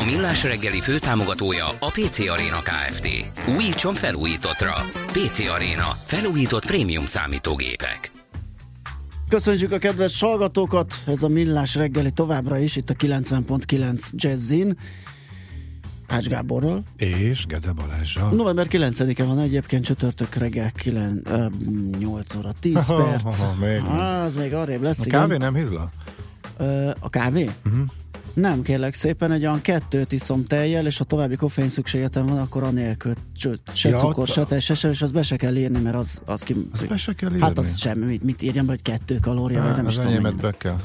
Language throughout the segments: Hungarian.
A Millás reggeli főtámogatója a PC Arena Kft. Újítson felújítottra. PC Arena. Felújított prémium számítógépek. Köszönjük a kedves hallgatókat, ez a Millás reggeli továbbra is, itt a 90.9 Jazzin. Ács Gáborral. És Gede Balázsral. November 9-e van egyébként csütörtök reggel 9, ö, 8 óra 10 Aha, perc. aha, még van. Á, az még arrébb lesz. A igen. kávé nem hízla? Ö, a kávé? Uh-huh. Nem, kérlek szépen, egy olyan kettőt iszom tejjel, és ha további koffein szükségetem van, akkor anélkül cső, se Ja, cukor, ott- se tej, se, se, és azt be se kell írni, mert az, az ki... Azt be se kell írni? Hát az semmi, mit, mit írjam, hogy kettő kalória, vagy nem is az tudom. enyémet mennyi. be kell.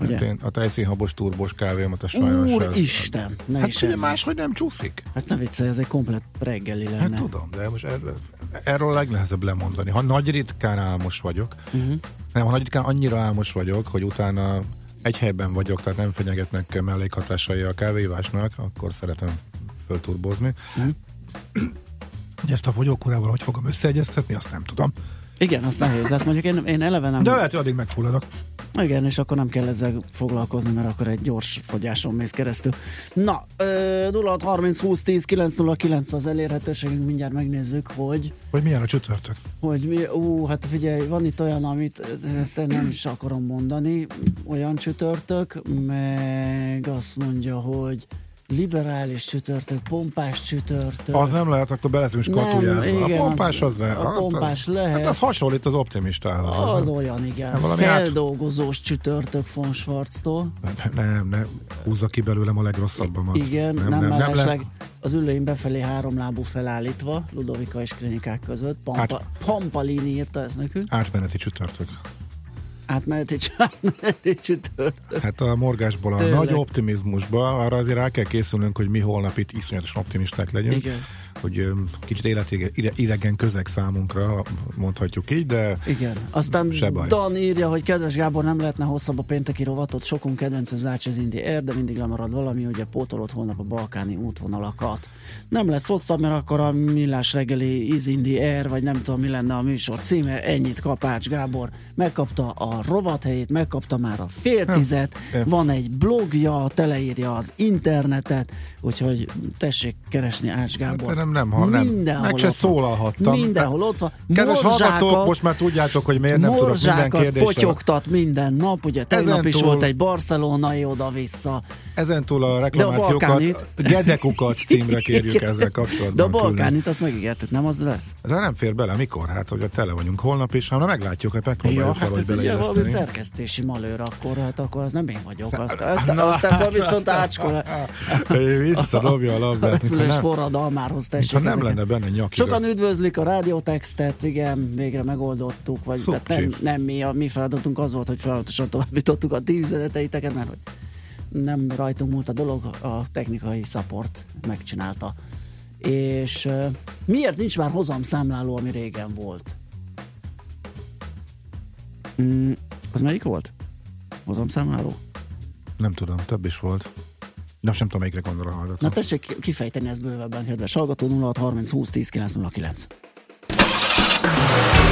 Ugye? Hát én a tejszínhabos turbos kávémat a sajnos. Úr az- Isten, ne Hát is ugye máshogy nem csúszik. Hát ne viccelj, ez egy komplet reggeli lenne. Hát tudom, de most erről, erről legnehezebb lemondani. Ha nagy ritkán álmos vagyok, uh-huh. nem, ha nagy ritkán annyira álmos vagyok, hogy utána egy helyben vagyok, tehát nem fenyegetnek mellékhatásai a kávévásnak, akkor szeretem fölturbozni. Uh-huh. Hogy ezt a fogyókúrával hogy fogom összeegyeztetni, azt nem tudom. Igen, az nehéz lesz. Mondjuk én, én eleve nem... De lehet, hogy addig megfulladok. Igen, és akkor nem kell ezzel foglalkozni, mert akkor egy gyors fogyáson mész keresztül. Na, ö, 06 30 20 10 909 az elérhetőségünk, mindjárt megnézzük, hogy Hogy milyen a csütörtök? hogy mi, ú, hát figyelj, van itt olyan, amit ezt nem is akarom mondani, olyan csütörtök, meg azt mondja, hogy liberális csütörtök, pompás csütörtök. Az nem lehet, akkor be leszünk skatujázva. A pompás az, lehet. A pompás lehet. Hát az hasonlít az optimistához. Az olyan, igen. Nem, valami át- Feldolgozós csütörtök von Schwarztól. Nem, nem, húzza ki belőlem a legrosszabbamat. Igen, nem, nem, nem, nem le- az ülőim befelé három lábú felállítva, Ludovika és klinikák között. Pampa, Hát- Pampalini írta ezt nekünk. Átmeneti csütörtök. Átmeneti, átmeneti csütörtök. Hát a morgásból a Tényleg. nagy optimizmusba, arra azért rá kell készülnünk, hogy mi holnap itt iszonyatosan optimisták legyünk. Igen. Hogy kicsit életige, ide, idegen közeg számunkra, mondhatjuk így, de Igen. Aztán Se baj. Dan írja, hogy kedves Gábor, nem lehetne hosszabb a pénteki rovatot, sokunk kedvence az Ács Indi Air, de mindig lemarad valami, ugye pótolott holnap a balkáni útvonalakat. Nem lesz hosszabb, mert akkor a millás reggeli Is Indi Air, vagy nem tudom mi lenne a műsor címe, ennyit kapács Gábor. Megkapta a rovat helyét, megkapta már a féltizet, Ja. van egy blogja, teleírja az internetet, úgyhogy tessék keresni Ács Gábor. Nem, nem, ha nem. Mindenhol Meg se szólalhattam. Mindenhol ott van. Kedves hallgatók, most már tudjátok, hogy miért nem tudok minden kérdésre. potyogtat minden nap, ugye tegnap Ezen is túl- volt egy barcelonai oda-vissza. Ezentúl a De a reklamációkat Balkánit- Gedekukat címre kérjük ezzel kapcsolatban. De a. Balkánit azt megígértük, nem az lesz? Ez nem fér bele, mikor? Hát, hogy tele vagyunk holnap is, hanem meglátjuk, hogy Ja, megpróbáljuk hát valahogy ez ugye valami szerkesztési malőr akkor, hát akkor az nem én vagyok. Azt, azt, azt akkor viszont ácskol Visszadobja a a labdát, mintha repülés forradalmához tessék. mintha nem lenne benne nyaki. Sokan üdvözlik a rádiótextet, igen, végre megoldottuk, vagy hát nem, nem mi, a mi feladatunk az volt, hogy folyamatosan továbbítottuk a ti üzeneteiteket, mert hogy nem rajtunk múlt a dolog, a technikai support megcsinálta. És miért nincs már hozamszámláló, ami régen volt? Mm, az melyik volt? Hozamszámláló? Nem tudom, több is volt. De nem tudom, melyikre gondol a hallgató. Na tessék ki- kifejteni ezt bővebben, kedves hallgató 06 30 20 10 909.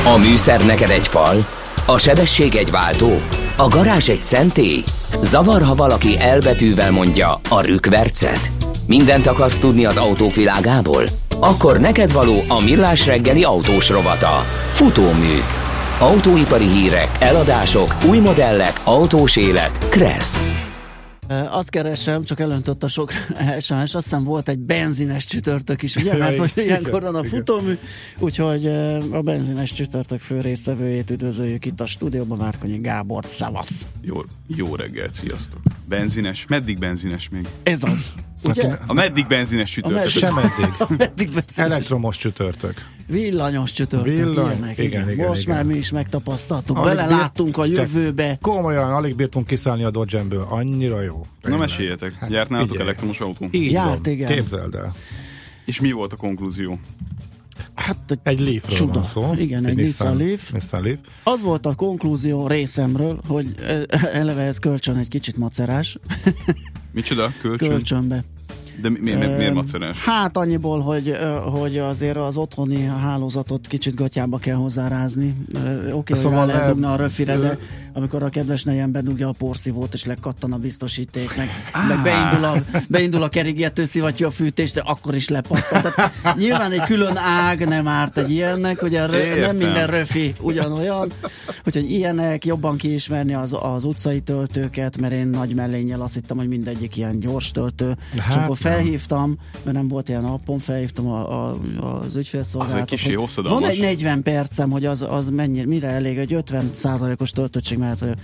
A műszer neked egy fal, a sebesség egy váltó, a garázs egy szentély. Zavar, ha valaki elbetűvel mondja a rükvercet. Mindent akarsz tudni az autók világából? Akkor neked való a millás reggeli autós rovata. Futómű. Autóipari hírek, eladások, új modellek, autós élet. Kressz. Azt keresem, csak elöntött a sok SMS, azt hiszem volt egy benzines csütörtök is, ugye, mert hogy ilyenkor van a futómű, úgyhogy a benzines csütörtök fő résztvevőjét üdvözöljük itt a stúdióban, Várkonyi Gábor, szavasz. Jó, jó reggelt, sziasztok. Benzines? Meddig benzines még? Ez az, ugye? A meddig benzines csütörtök? meddig- Sem eddig. Meddig benzines? Elektromos csütörtök. Villanyos csütörtök, Villany, ilyenek, igen, igen, igen, Most igen. már mi is megtapasztaltuk, Alig beleláttunk a jövőbe. Komolyan, alig bírtunk kiszállni a Dodge-ből. Annyira jó. Na Tényleg. meséljetek, Hát járt nálatok elektromos autó? Így Járt, van. igen. Képzeld el. És mi volt a konklúzió? Hát Egy Leafről Csuda. van szó. Igen, egy Nissan Leaf. Nissan Leaf. az volt a konklúzió részemről, hogy eh, eleve ez kölcsön egy kicsit macerás, Micsoda? Kölcsön? kölcsönbe. De mi, miért, miért, miért macerás? Hát annyiból, hogy, hogy azért az otthoni hálózatot kicsit gatyába kell hozzárázni. Oké, okay, Szóval rá lehet le- dugni a röfire, de amikor a kedves nejem bedugja a porszívót, és lekattan a biztosíték, meg, meg beindul, a, beindul a kerigető szivattyú a fűtést, de akkor is lepattan. Tehát nyilván egy külön ág nem árt egy ilyennek, ugye rö, nem Értem. minden röfi ugyanolyan, úgyhogy ilyenek, jobban kiismerni az, az utcai töltőket, mert én nagy mellénnyel azt hittem, hogy mindegyik ilyen gyors töltő, és Hát akkor nem. felhívtam, mert nem volt ilyen appon, felhívtam a, a, az ügyfélszolgálatot. Az egy hogy. Van egy 40 percem, hogy az, az mennyi, mire elég, egy 50 os töltöttség mellett, hogy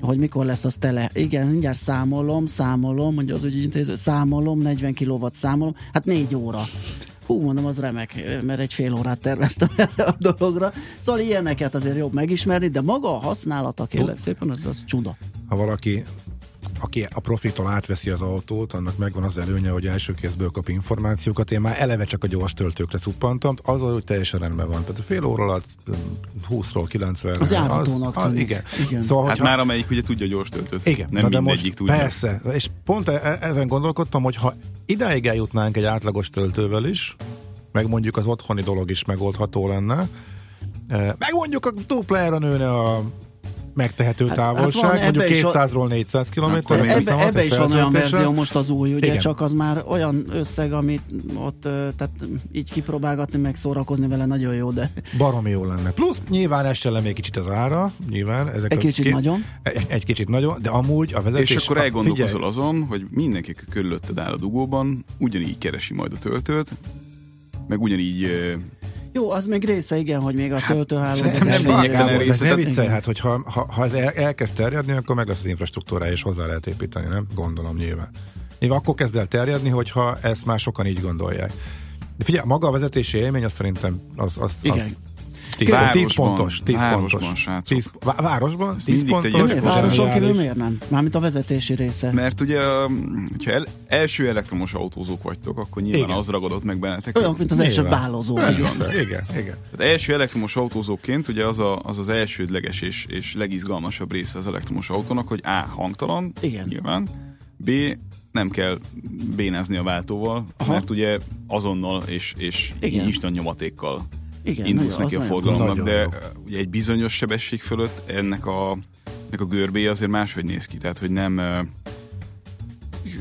hogy mikor lesz az tele. Igen, mindjárt számolom, számolom, mondja az ügyintéző, számolom, 40 kW számolom, hát 4 óra. Hú, mondom, az remek, mert egy fél órát terveztem erre a dologra. Szóval ilyeneket azért jobb megismerni, de maga a használata, kérlek szépen, az, az csuda. Ha valaki aki a profitól átveszi az autót, annak megvan az előnye, hogy első kézből kap információkat. Én már eleve csak a gyors töltőkre cuppantam, azzal, hogy teljesen rendben van. Tehát a fél óra alatt 20-ról 90 Az járhatónak az, tűnik. igen. Igen. Szóval, Hát hogyha, már amelyik ugye tudja gyors töltőt. igen, Nem na de mindegyik most tudja. Persze, és pont e- ezen gondolkodtam, hogy ha idáig eljutnánk egy átlagos töltővel is, meg mondjuk az otthoni dolog is megoldható lenne, eh, meg mondjuk a duplára nőne a megtehető Hát- távolság, hát van, mondjuk ebbe is van- 200-ról 400 km. Ebbe, ebbe is van olyan verzió most. az új, ugye Igen. csak az már olyan összeg, amit ott tehát így kipróbálgatni, meg szórakozni vele nagyon jó, de Baromi jó lenne. Plusz nyilván este még kicsit az ára, nyilván. Ezek Egy kicsit nagyon. Egy, egy kicsit nagyon, de amúgy a vezetés... És akkor elgondolkozol azon, hogy mindenki, körülötted áll a dugóban, ugyanígy keresi majd a töltőt, meg ugyanígy jó, az még része, igen, hogy még a töltőhálózat. Hát, Nem, lényegtelen része, ne viccelj, hát hogyha ha, ha ez el, elkezd terjedni, akkor meg lesz az infrastruktúra, és hozzá lehet építeni, nem? Gondolom nyilván. Nyilván akkor kezd el terjedni, hogyha ezt már sokan így gondolják. De figyelj, maga a vezetési élmény, azt szerintem az, az, Igen. az 10, Városban, 10 pontos. 10 városban, pontos. srácok. 10, vá- városban? 10 mindig pontos. Miért? Városon kívül miért nem? Mármint a vezetési része. Mert ugye, hogyha el, első elektromos autózók vagytok, akkor nyilván Igen. az ragadott meg bennetek. Olyan, mint az első bálozó. Igen, igen. Tehát első elektromos autózóként ugye az a, az, az elsődleges és, és legizgalmasabb része az elektromos autónak, hogy A. hangtalan, Igen. nyilván, B. nem kell bénázni a váltóval, Aha. mert ugye azonnal és, és instant nyomatékkal Igen, indulsz nagyon- neki a az forgalomnak, Nagyon de jó. ugye egy bizonyos sebesség fölött ennek a, ennek a görbéje azért máshogy néz ki, tehát hogy nem uh,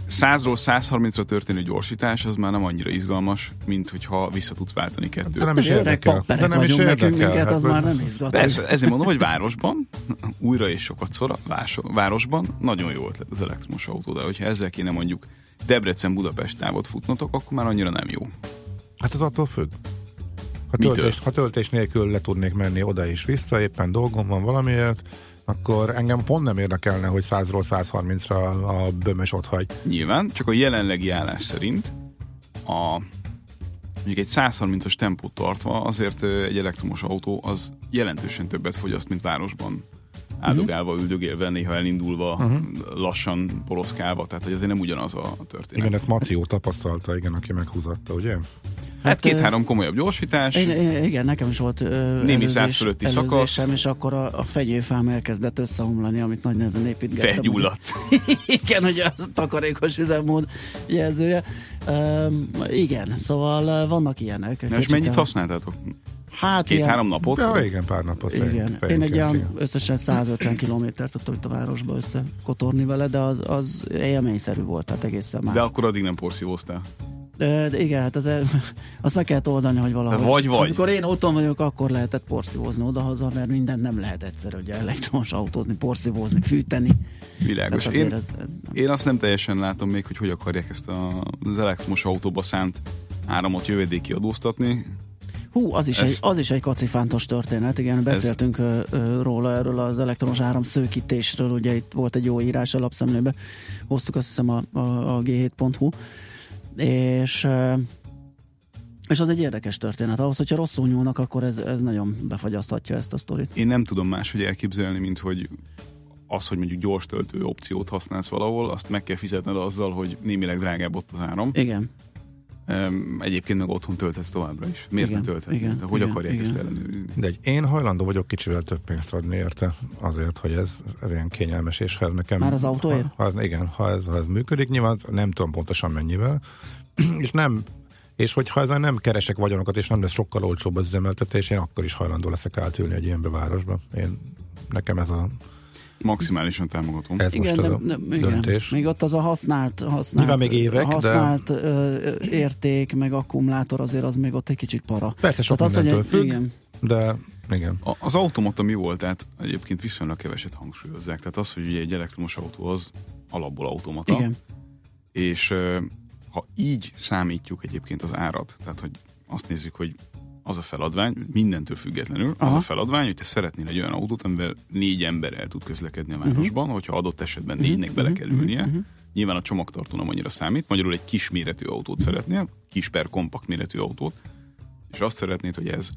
100-ról 130-ra történő gyorsítás az már nem annyira izgalmas, mint hogyha vissza tudsz váltani De kettőt. nem is érdekel. De nem is érdekel. minket az Hát, már nem izgat. Persze, ezért mondom, hogy városban, újra és sokat szor, városban nagyon jó ötlet az elektromos autó, de hogyha ezzel kéne mondjuk Debrecen-Budapest távot futnotok, akkor már annyira nem jó. Hát az attól függ. Ha töltés, ha töltés nélkül le tudnék menni oda és vissza, éppen dolgom van valamiért, akkor engem pont nem érdekelne, hogy 100-ról 130-ra a bömös ott hagy. Nyilván, csak a jelenlegi állás szerint a mondjuk egy 130-as tempót tartva azért egy elektromos autó az jelentősen többet fogyaszt, mint városban áldogálva, üldögélve, néha elindulva, uh-huh. lassan poloszkálva, tehát hogy azért nem ugyanaz a történet. Igen, ezt Mació tapasztalta, igen, aki meghúzatta, ugye? hát ö, két-három komolyabb gyorsítás, Igen, igen, nekem is volt ö, Némi száz fölötti szakasz. és akkor a, a fegyőfám elkezdett összeomlani, amit nagy nehezen építgettem. felgyulladt. igen, hogy az takarékos üzemmód jelzője. Um, igen, szóval vannak ilyenek. Na, és mennyit a- használtatok? Hát Két-három ilyen, napot? Ja, igen, pár napot. Igen, fejünk- én egy olyan igen. összesen 150 kilométert tudtam itt a városba összekotorni vele, de az, az élményszerű volt, tehát egészen már. De akkor addig nem porszívóztál. De, igen, hát az, azt meg kellett oldani, hogy valahogy. Vagy, vagy. Amikor én otthon vagyok, akkor lehetett porszívózni odahaza, mert mindent nem lehet egyszer, ugye elektromos autózni, porszívózni, fűteni. Világos. Én, ez, ez nem. én azt nem teljesen látom még, hogy hogy akarják ezt a, az elektromos autóba szánt áramot jövedéki adóztatni. Hú, az is, Ez- egy, az is egy kacifántos történet, igen, beszéltünk ö, róla erről az elektromos áram szőkítésről, ugye itt volt egy jó írás a lapszemlébe, hoztuk azt hiszem a, a, a g7.hu, és és az egy érdekes történet. Ahhoz, hogyha rosszul nyúlnak, akkor ez, ez nagyon befagyaszthatja ezt a sztorit. Én nem tudom máshogy elképzelni, mint hogy az, hogy mondjuk gyors töltő opciót használsz valahol, azt meg kell fizetned azzal, hogy némileg drágább ott az áram. Igen. Egyébként meg otthon tölthetsz továbbra is. Miért Igen, nem tölthetni? igen, De hogy igen, akarják igen. ezt ellenőrizni? De egy, én hajlandó vagyok kicsivel több pénzt adni érte, azért, hogy ez, ez ilyen kényelmes, és ha ez nekem... Már az autóért? Ha, ha ez, igen, ha ez, ha ez működik, nyilván nem tudom pontosan mennyivel, és nem és hogyha ezen nem keresek vagyonokat, és nem lesz sokkal olcsóbb az üzemeltetés, én akkor is hajlandó leszek átülni egy ilyen bevárosba. Én, nekem ez a, Maximálisan támogatom. ez most az a döntés. Még ott az a használt, használt, Nyilván még évek, de- használt ö, érték, meg akkumulátor azért az még ott egy kicsit para. Persze sok Tehát hogy mindentől egy- függ, Igen, de igen. A- Az automata mi volt? Tehát egyébként viszonylag keveset hangsúlyozzák. Tehát az, hogy ugye egy elektromos autó az alapból automata. igen. És ö, ha így számítjuk egyébként az árat, tehát hogy azt nézzük, hogy az a feladvány, mindentől függetlenül, Aha. az a feladvány, hogy te szeretnél egy olyan autót, amivel négy ember el tud közlekedni a városban, uh-huh. hogyha adott esetben négynek bele kell ülnie. Uh-huh. Nyilván a csomagtartó nem annyira számít, magyarul egy kis méretű autót szeretnél, kis per kompakt méretű autót, és azt szeretnéd, hogy ez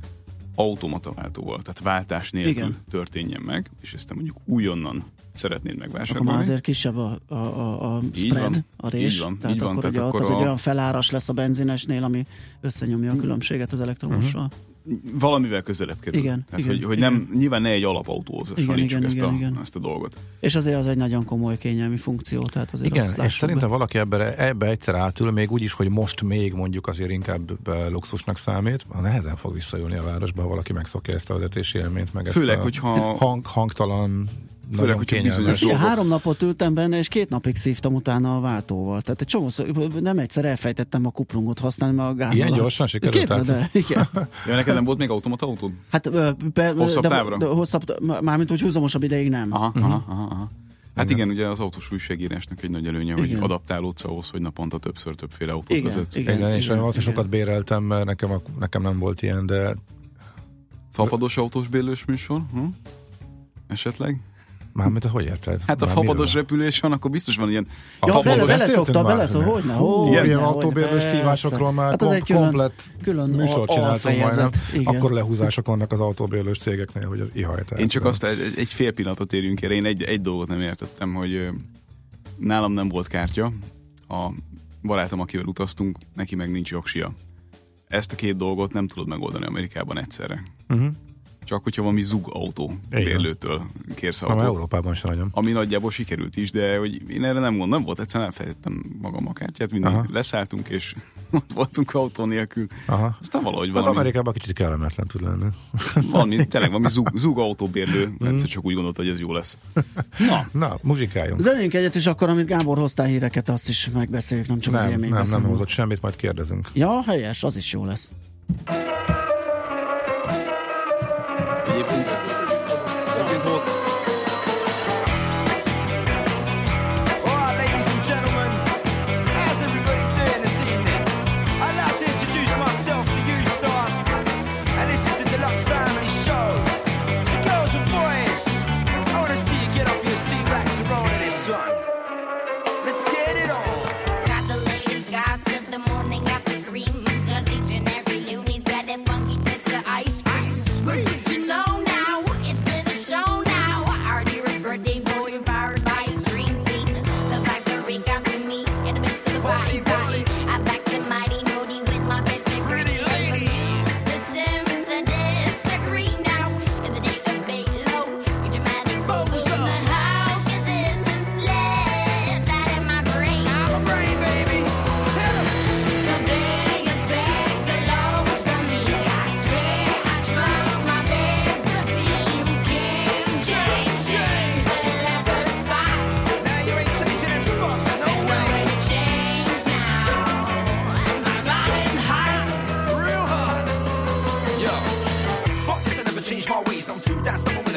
automata váltóval, tehát váltás nélkül. Igen. történjen meg, és ezt te mondjuk újonnan szeretnéd Akkor megvásárolni. már azért kisebb a, a, a, a spread, van, a rés. így van, tehát így van, akkor, tehát ugye ott akkor az a- egy olyan feláras lesz a benzinesnél, ami összenyomja a különbséget az elektromossal. valamivel közelebb kerül. Igen, Tehát, igen, hogy, hogy igen. nem, nyilván ne egy alapautóhoz Igen, hasonlítsuk igen, ezt, igen, a, igen. ezt a dolgot. És azért az egy nagyon komoly kényelmi funkció, tehát azért Igen, azt és szerintem be. valaki ebbe, ebbe egyszer átül, még úgy is, hogy most még mondjuk azért inkább luxusnak számít, nehezen fog visszajönni a városba, ha valaki megszokja ezt a vezetési élményt, meg Főleg, ezt a hogyha- hang, hangtalan, hogyha kényelmes. bizonyos dolgok. három napot ültem benne, és két napig szívtam utána a váltóval. Tehát egy csomó, nem egyszer elfejtettem a kuplungot használni, mert a gáz. Ilyen gyorsan sikerült Képzeld el, igen. Ja, neked nem volt még automata autód? Hát, be, Hosszabb de, távra? De, hosszabb, mármint, hogy húzamosabb ideig nem. Aha, aha, aha, aha. Hát igen, ugye az autós újságírásnak egy nagy előnye, hogy Igen. adaptálódsz ahhoz, hogy naponta többször többféle autót Igen, vezetsz. igen. Igen, és igen. sokat béreltem, mert nekem, a, nekem nem volt ilyen, de Fapados autós bérlős műsor? Hm? Esetleg? Mármint hogy érted? Hát a Már fapados repülés van, akkor biztos van ilyen Ja, Fapados- bele, bele beszéltünk szokta, már, bele szokta, ne? hogyne, ilyen hogyne, autóbérlős szívásokról már Hát kom- külön- komplett külön műsort csináltunk majdnem. igen. Akkor lehúzások vannak az autóbérlős cégeknél, hogy az ihaj. tehát- Én csak azt egy, egy fél pillanatot érjünk erre. Én egy, egy dolgot nem értettem, hogy nálam nem volt kártya, a barátom, akivel utaztunk, neki meg nincs jogsia. Ezt a két dolgot nem tudod megoldani Amerikában egyszerre. Uh-huh. Csak hogyha valami zug autó bérlőtől kérsz autót. Európában sem nagyon. Ami nagyjából sikerült is, de hogy én erre nem gondolom, nem volt egyszerűen elfelejtettem magam a kártyát, mindig Aha. Leszálltunk, és ott voltunk autó nélkül. Aha. Aztán valahogy Az valami, Amerikában kicsit kellemetlen tud lenni. valami tényleg valami zug, zug autóbérlő, Mhm. egyszer csak úgy gondolta, hogy ez jó lesz. Na, Na, muzsikáljunk. Zenénk egyet, és akkor, amit Gábor hoztál híreket, azt is megbeszéljük, nem csak az Nem, nem, élmény nem hozott semmit, majd kérdezünk. Ja, helyes, az is jó lesz. Egyébként, egyébként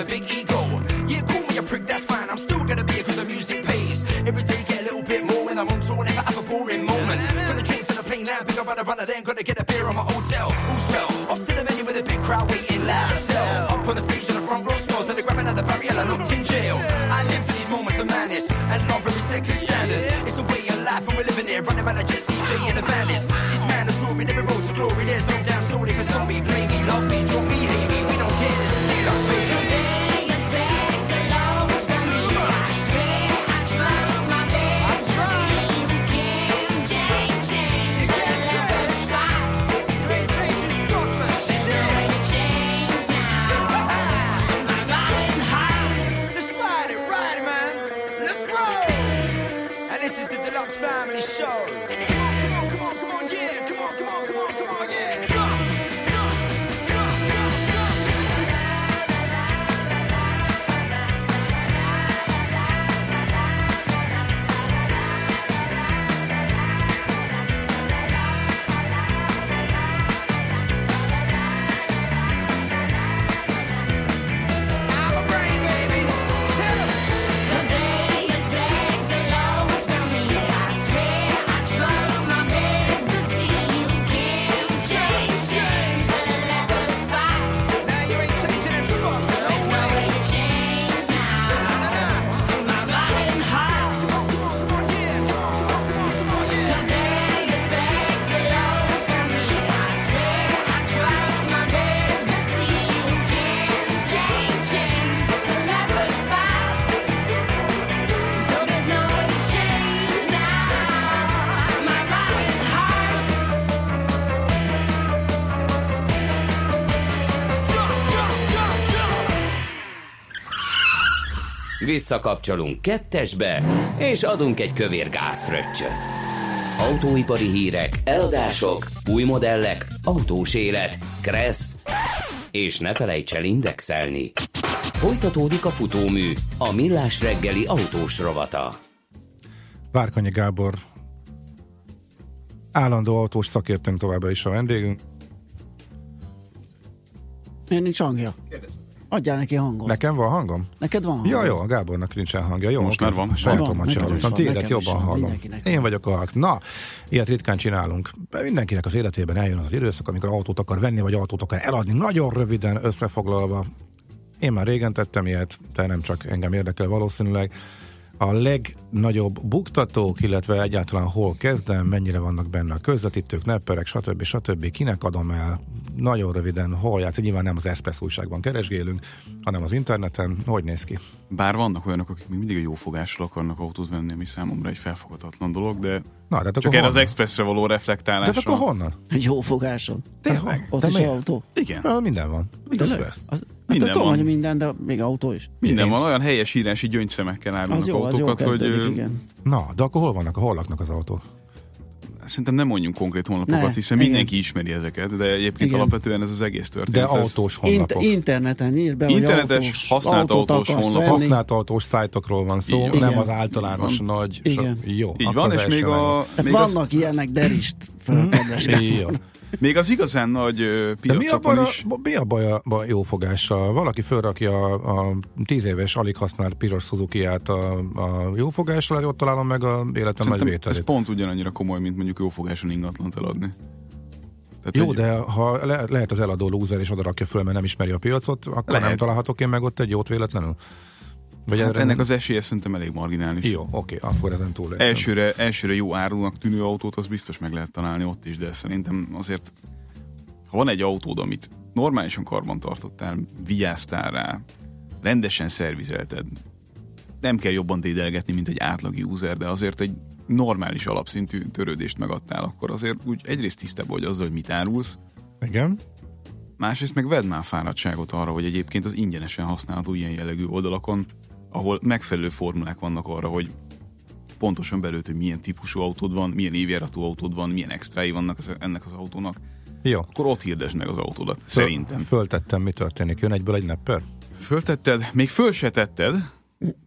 big ego. Yeah, call me a prick, that's fine. I'm still gonna be here cause the music pays. Every day get a little bit more when I'm on tour, never have a boring moment. From the train to the plane, now big about a runner, then gotta get a beer on my hotel. All swell. Off to the venue with a big crowd waiting loud as hell. Up on the stage in the front row smells, then they're grabbing at the barrier, I looked in jail. I live for these moments of madness, and not very second standard. It's a way of life, and we're living it, running by the Jesse visszakapcsolunk kettesbe, és adunk egy kövér gázfröccsöt. Autóipari hírek, eladások, új modellek, autós élet, kressz, és ne felejts el indexelni. Folytatódik a futómű, a millás reggeli autós rovata. Várkanyi Gábor állandó autós szakértőnk továbbra is a vendégünk. Miért nincs hangja? Adjál neki hangot. Nekem van hangom? Neked van hangja? Ja, jó, a Gábornak nincsen hangja. Jó, Most már van. Sajátomat csináltam. van, Tiédet jobban hallom. Én van. vagyok a hak. Na, ilyet ritkán csinálunk. Mindenkinek az életében eljön az az időszak, amikor autót akar venni, vagy autót akar eladni. Nagyon röviden összefoglalva. Én már régen tettem ilyet, de nem csak engem érdekel valószínűleg. A legnagyobb buktatók, illetve egyáltalán hol kezdem, mennyire vannak benne a közvetítők, nepperek, stb. stb. Kinek adom el, nagyon röviden, hol játszik, nyilván nem az Espresso újságban keresgélünk, hanem az interneten, hogy néz ki? Bár vannak olyanok, akik még mindig a jó fogással akarnak autót venni, ami számomra egy felfoghatatlan dolog, de Na, de hát csak erre az expressre való De hát akkor honnan? Jó fogásod. Tényleg? Ott De is miért? autó. Igen, Ja, minden van. Tényleg? Express. Az, hát Minden azt tudom, van. hogy minden, de még autó is. minden Igen. van, olyan helyes írási gyöngyszemekkel árulnak Az jó, az jó autókat, hogy igen. Na, de akkor hol vannak, hol laknak az autók? szerintem nem mondjunk konkrét honlapokat, Ne, hiszen igen. mindenki ismeri ezeket, de egyébként Igen. alapvetően ez az egész De történet. ez- autós Int- honlapok. interneten ír be, Internetes, hogy autós, használt autós akarsz honlap. venni. Használt autós szájtokról van szó, van. nem Igen. az általános Így nagy... Igen. So, jó, Így van, az és még a, Hát még, az, vannak ilyenek, derist föl, még az igazán nagy De mi a, piacokon baj, is... mi a baj a baj jó fogással? Valaki fölrakja a, a tíz éves, alig használt piros suzuki a, a jó fogással, hogy ott találom meg a életem nagy Szerintem ez vételét. pont ugyanannyira komoly, mint mondjuk jófogáson ingatlant eladni. Tehát, Jó, hogy- de ha le, lehet az eladó lúzer és oda rakja föl, mert nem ismeri a piacot, akkor lehet. nem találhatok én meg ott egy jót véletlenül? Vagy Hát ennek az esélye szerintem elég marginális. Jó, oké, akkor ezen túl léptem. Elsőre, elsőre jó árulnak tűnő autót, az biztos meg lehet találni ott is, de szerintem azért, ha van egy autód, amit normálisan karban tartottál, vigyáztál rá, rendesen szervizelted, nem kell jobban dédelgetni, mint egy átlag user, de azért egy normális alapszintű törődést megadtál, akkor azért úgy egyrészt tisztább vagy azzal, hogy mit árulsz, Igen. másrészt meg vedd már fáradtságot arra, hogy egyébként az ingyenesen használható ilyen jellegű oldalakon, ahol megfelelő formulák vannak arra, hogy pontosan belőtt, hogy milyen típusú autód van, milyen évjáratú autód van, milyen extrái vannak az, ennek az autónak, Jó. akkor ott hirdesd meg az autódat, Föl- szerintem. Föltettem, mi történik? Jön egyből egy nepper? Föltetted, még föl se tetted,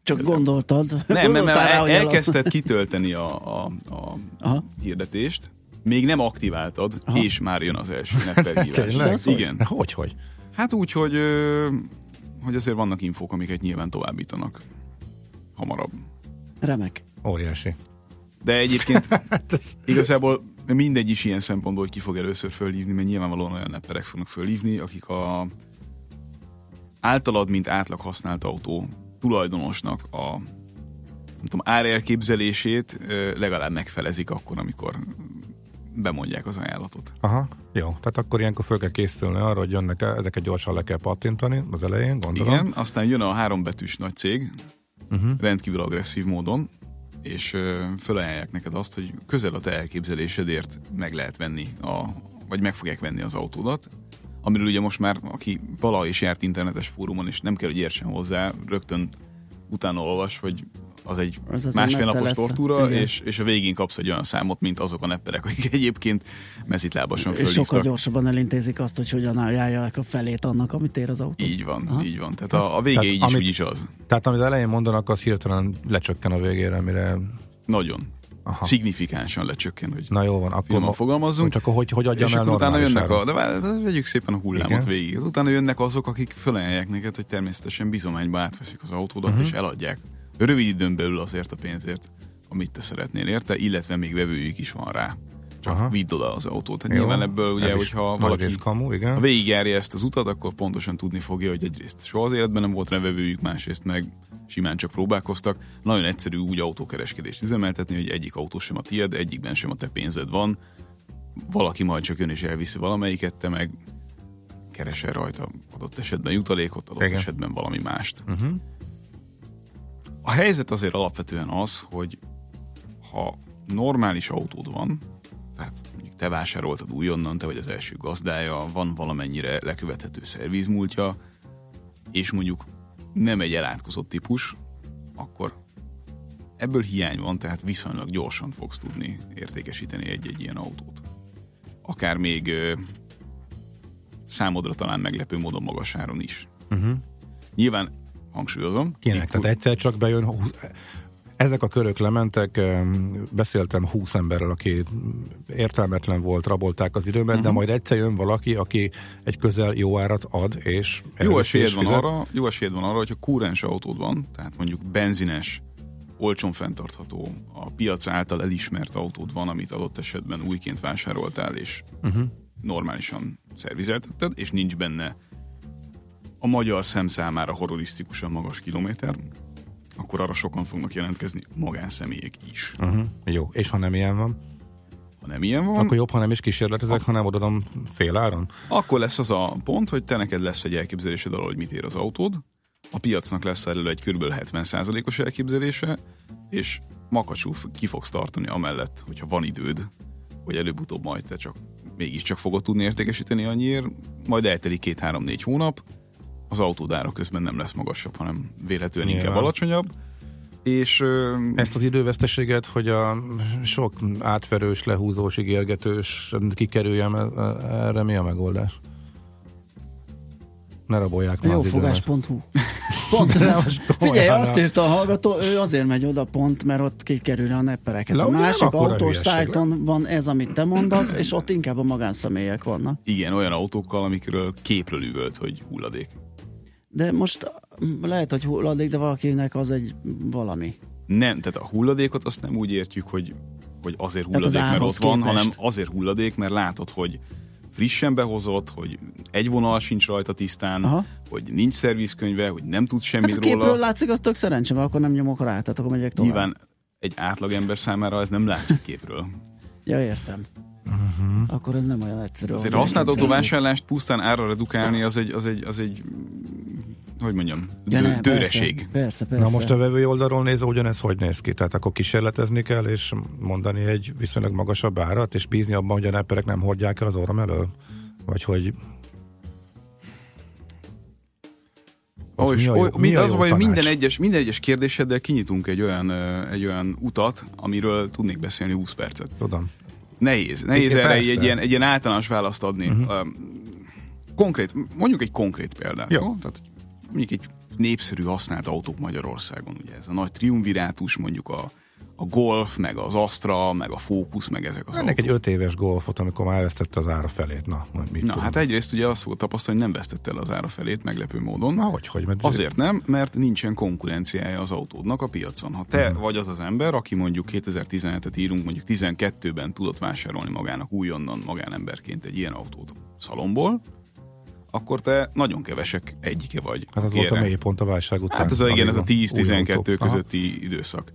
Csak gondoltad. nem, mert, mert rá, el, elkezdted kitölteni a, a, a Aha. hirdetést, még nem aktiváltad, Aha. és már jön az első nepper hívás. Igen. Hogy, hogy? Hát úgy, hogy, ö, hogy azért vannak infók, amiket nyilván továbbítanak hamarabb. Remek. Óriási. De egyébként igazából mindegy is ilyen szempontból, hogy ki fog először fölhívni, mert nyilvánvalóan olyan nepperek fognak fölhívni, akik a általad, mint átlag használt autó tulajdonosnak a nem tudom, árelképzelését legalább megfelezik akkor, amikor bemondják az ajánlatot. Aha, jó. Tehát akkor ilyenkor föl kell készülni arra, hogy jönnek -e, ezeket gyorsan le kell pattintani az elején, gondolom. Igen, aztán jön a hárombetűs nagy cég, uh-huh. rendkívül agresszív módon, és fölajánlják neked azt, hogy közel a te elképzelésedért meg lehet venni, a, vagy meg fogják venni az autódat, amiről ugye most már, aki valaha is járt internetes fórumon, és nem kell, hogy értsen hozzá, rögtön utána olvas, hogy az egy Az másfél napos lesz. tortúra, Igen. és, és a végén kapsz egy olyan számot, mint azok a nepperek, akik egyébként mezitlábasan És sokkal fölhívtak. gyorsabban elintézik azt, hogy hogyan ajánlják a felét annak, amit ér az autó. Így van, Aha. így van. Tehát a, a vége Tehát így is, amit- úgy is az. Tehát amit elején mondanak, az hirtelen lecsökken a végére, mire... Nagyon. Aha. Szignifikánsan lecsökken, hogy Na jó van, akkor... finoman fogalmazzunk. Csak hogy, hogy adjam és el akkor utána jönnek a, de, vár- de vegyük szépen a hullámot Igen. végig. Utána jönnek azok, akik felajánlják neked, hogy természetesen bizományba átveszik az autódat, uh-huh. és eladják. Rövid időn belül azért a pénzért, amit te szeretnél érte, illetve még vevőjük is van rá. Csak Aha. vidd oda az autót. Tehát Jó. nyilván ebből ugye, hogyha valaki kamu, igen. ha végigjárja ezt az utat, akkor pontosan tudni fogja, hogy egyrészt soha az életben nem volt rá vevőjük, másrészt meg simán csak próbálkoztak. Nagyon egyszerű úgy autókereskedést üzemeltetni, hogy egyik autó sem a tiéd, egyikben sem a te pénzed van. Valaki majd csak jön és elviszi valamelyiket, te meg keresel rajta adott esetben jutalékot, adott Igen. esetben valami mást. Uh-huh. A helyzet azért alapvetően az, hogy ha normális autód van, tehát mondjuk te vásároltad újonnan, te vagy az első gazdája, van valamennyire lekövethető szervizmúltja, és mondjuk nem egy elátkozott típus, akkor ebből hiány van, tehát viszonylag gyorsan fogsz tudni értékesíteni egy-egy ilyen autót. Akár még ö, számodra talán meglepő módon magas áron is. Uh-huh. Nyilván hangsúlyozom. Kinek? én Tehát egyszer csak bejön, ezek a körök lementek, em, beszéltem 20 emberrel, aki értelmetlen volt, rabolták az időmet, Mhm. uh-huh. de majd egyszer jön valaki, aki egy közel jó árat ad, és Jó esélyed van arra, jó esélyed van arra, hogyha kúrens autód van, tehát mondjuk benzines, olcsón fenntartható, a piac által elismert autód van, amit adott esetben újként vásároltál, és uh-huh. normálisan szervizeltetted, és nincs benne a magyar szem számára horrorisztikusan magas kilométer, akkor arra sokan fognak jelentkezni magánszemélyek is. Uh-huh. Jó, és ha nem ilyen van, Ha nem ilyen van, akkor jobb, ha nem is kísérletezek, hanem odadom fél áron. Akkor lesz az a pont, hogy te neked lesz egy elképzelésed arról, hogy mit ér az autód, a piacnak lesz erről egy kb. 70%-os elképzelése, és makacsul f- ki fogsz tartani amellett, hogyha van időd, hogy előbb-utóbb majd te csak mégiscsak fogod tudni értékesíteni annyiért, majd eltelik két-három-négy hónap, az autód ára közben nem lesz magasabb, hanem vélhetően inkább Nyilván. alacsonyabb, és Ezt az időveszteséget, hogy a sok átverős, lehúzós, ígérgetős kikerüljem, e- e- erre mi a megoldás? Ne rabolják már. Jófogás.hu Pont, figyelj, azt írta a hallgató, ő azért megy oda pont, mert ott kikerülni a neppereket. Le, A másik autós szájton van ez, amit te mondasz, és ott inkább a magánszemélyek vannak. igen, olyan autókkal, amikről képről üvölt, hogy hulladék. De most mm, lehet, hogy hulladék, de valakinek az egy valami. Nem, tehát a hulladékot azt nem úgy értjük, hogy, hogy azért Tehát az hulladék, mert ott van, képest. hanem azért hulladék, mert látod, hogy frissen behozott, hogy egy vonal sincs rajta tisztán, Aha. Hogy nincs szervizkönyve, hogy nem tudsz Hát semmit a képről róla. látszik, az tök szerencsé, mert akkor nem nyomok rá, tehát akkor megyek tovább. Nyilván egy átlagember számára ez nem látszik képről. Ja, értem. Uh-huh. Akkor ez nem olyan egyszerű. Azért a elképzeltük. autóvásárlást pusztán ára redukálni, az egy, az egy, az egy hogy mondjam, Ja, ne, dőreség. Persze, persze, persze. Na most a vevői oldalról nézve ugyanez hogy néz ki? Tehát akkor kísérletezni kell, és mondani egy viszonylag magasabb árat, és bízni abban, hogy a nepperek nem hordják el az orrom elől? Vagy hogy... Oh, és mi a jó- mi a az, jó hogy minden egyes, minden egyes kérdéseddel kinyitunk egy olyan, egy olyan utat, amiről tudnék beszélni 20 percet. Tudom. Nehéz, nehéz erre persze. egy ilyen, egy ilyen általános választ adni. Uh-huh. Konkrét, mondjuk egy konkrét példát. Jó. Jó. Tehát mondjuk egy népszerű használt autók Magyarországon, ugye ez a nagy triumvirátus, mondjuk a, a Golf, meg az Astra, meg a Focus, meg ezek az Ennek egy öt éves golfot, amikor már elvesztette az ára felét. Na, majd mit Na, tudom. hát egyrészt ugye azt volt tapasztalni, hogy nem vesztette el az ára felét meglepő módon. Na, hogy, hogy? Mert Azért nem, mert nincsen konkurenciája az autódnak a piacon. Ha te Mhm. vagy az az ember, aki mondjuk 2017-et írunk, mondjuk 12-ben tudott vásárolni magának újonnan magánemberként egy ilyen autót szalomból, akkor te nagyon kevesek egyike vagy. Hát az volt a mélypont a válság után. Hát ez a, igen, ez a Amíg új 10-12 autók. Aha. közötti időszak.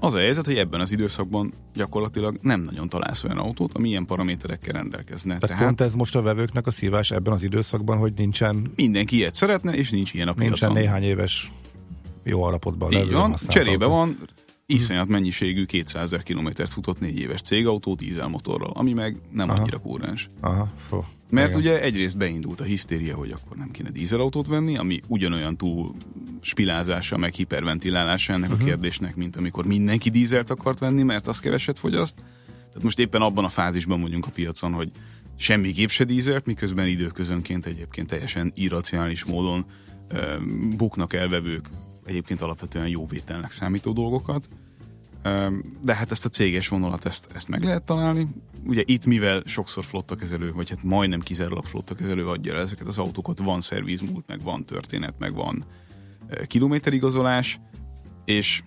Az a helyzet, hogy ebben az időszakban gyakorlatilag nem nagyon találsz olyan autót, ami ilyen paraméterekkel rendelkezne. Tehát, Tehát, pont ez most a vevőknek a szívás ebben az időszakban, hogy nincsen, mindenki ilyet szeretne, és nincs ilyen a nincsen piacon. néhány éves jó alapotban Így van, cserébe autó. van iszonyat mennyiségű 200 ezer kilométert futott négy éves cégautó dízelmotorral, ami meg nem Aha. annyira kúrens. Aha, fó. Mert Igen. ugye egyrészt beindult a hisztéria, hogy akkor nem kéne dízelautót venni, ami ugyanolyan túl spilázása, meg hiperventilálása ennek Mhm. uh-huh. a kérdésnek, mint amikor mindenki dízelt akart venni, mert az keveset fogyaszt. Tehát most éppen abban a fázisban vagyunk a piacon, hogy semmiképp se dízelt, miközben időközönként egyébként teljesen irracionális módon buknak elvevők egyébként alapvetően jó vételnek számító dolgokat. De hát ezt a céges vonalat, ezt, ezt meg lehet találni. Ugye itt, mivel sokszor flottakezelő, vagy hát majdnem kizárólag flottakezelő adja el ezeket az autókat, van szervizmúlt, meg van történet, meg van kilométerigazolás, és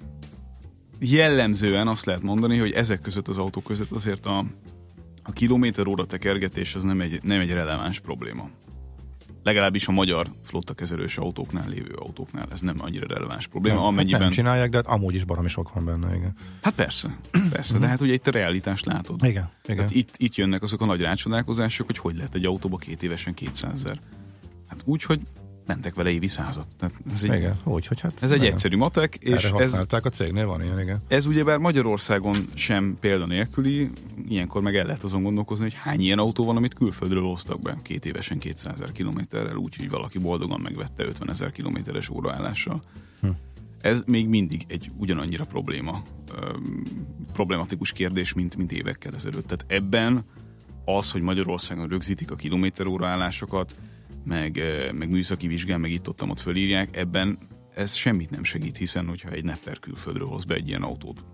jellemzően azt lehet mondani, hogy ezek között az autók között azért a, a kilométer óra tekergetés az nem egy, nem egy releváns probléma. Legalábbis a magyar flottakezelős autóknál lévő autóknál ez nem annyira releváns probléma, Nem, hát amennyiben... nem csinálják, de hát amúgy is baromi sok van benne, igen. Hát persze, persze, de hát ugye itt a realitást látod. Igen, igen. Hát itt, itt jönnek azok a nagy rácsodálkozások, hogy hogy lehet egy autóba két évesen 200 ezer. Hát úgy, hogy mentek vele évi százat. Tehát ez egy, Igen, úgy, hogy hát... ez egy igen. egyszerű matek, és Erre ez, használták a cégnél, van ilyen, igen. ez ugyebár Magyarországon sem példa nélküli, ilyenkor meg el lehet azon gondolkozni, hogy hány ilyen autó van, amit külföldről hoztak be két évesen 200 ezer kilométerrel, úgyhogy valaki boldogan megvette 50 ezer kilométeres óraállással. Hm. Ez még mindig egy ugyanannyira probléma, öm, problematikus kérdés, mint, mint évekkel ezelőtt. Tehát ebben az, hogy Magyarországon rögzítik a kilométeróra állásokat, meg, meg műszaki vizsgán, meg itt ott, ott fölírják, ebben ez semmit nem segít, hiszen hogyha egy nepper külföldről hoz be egy ilyen autót,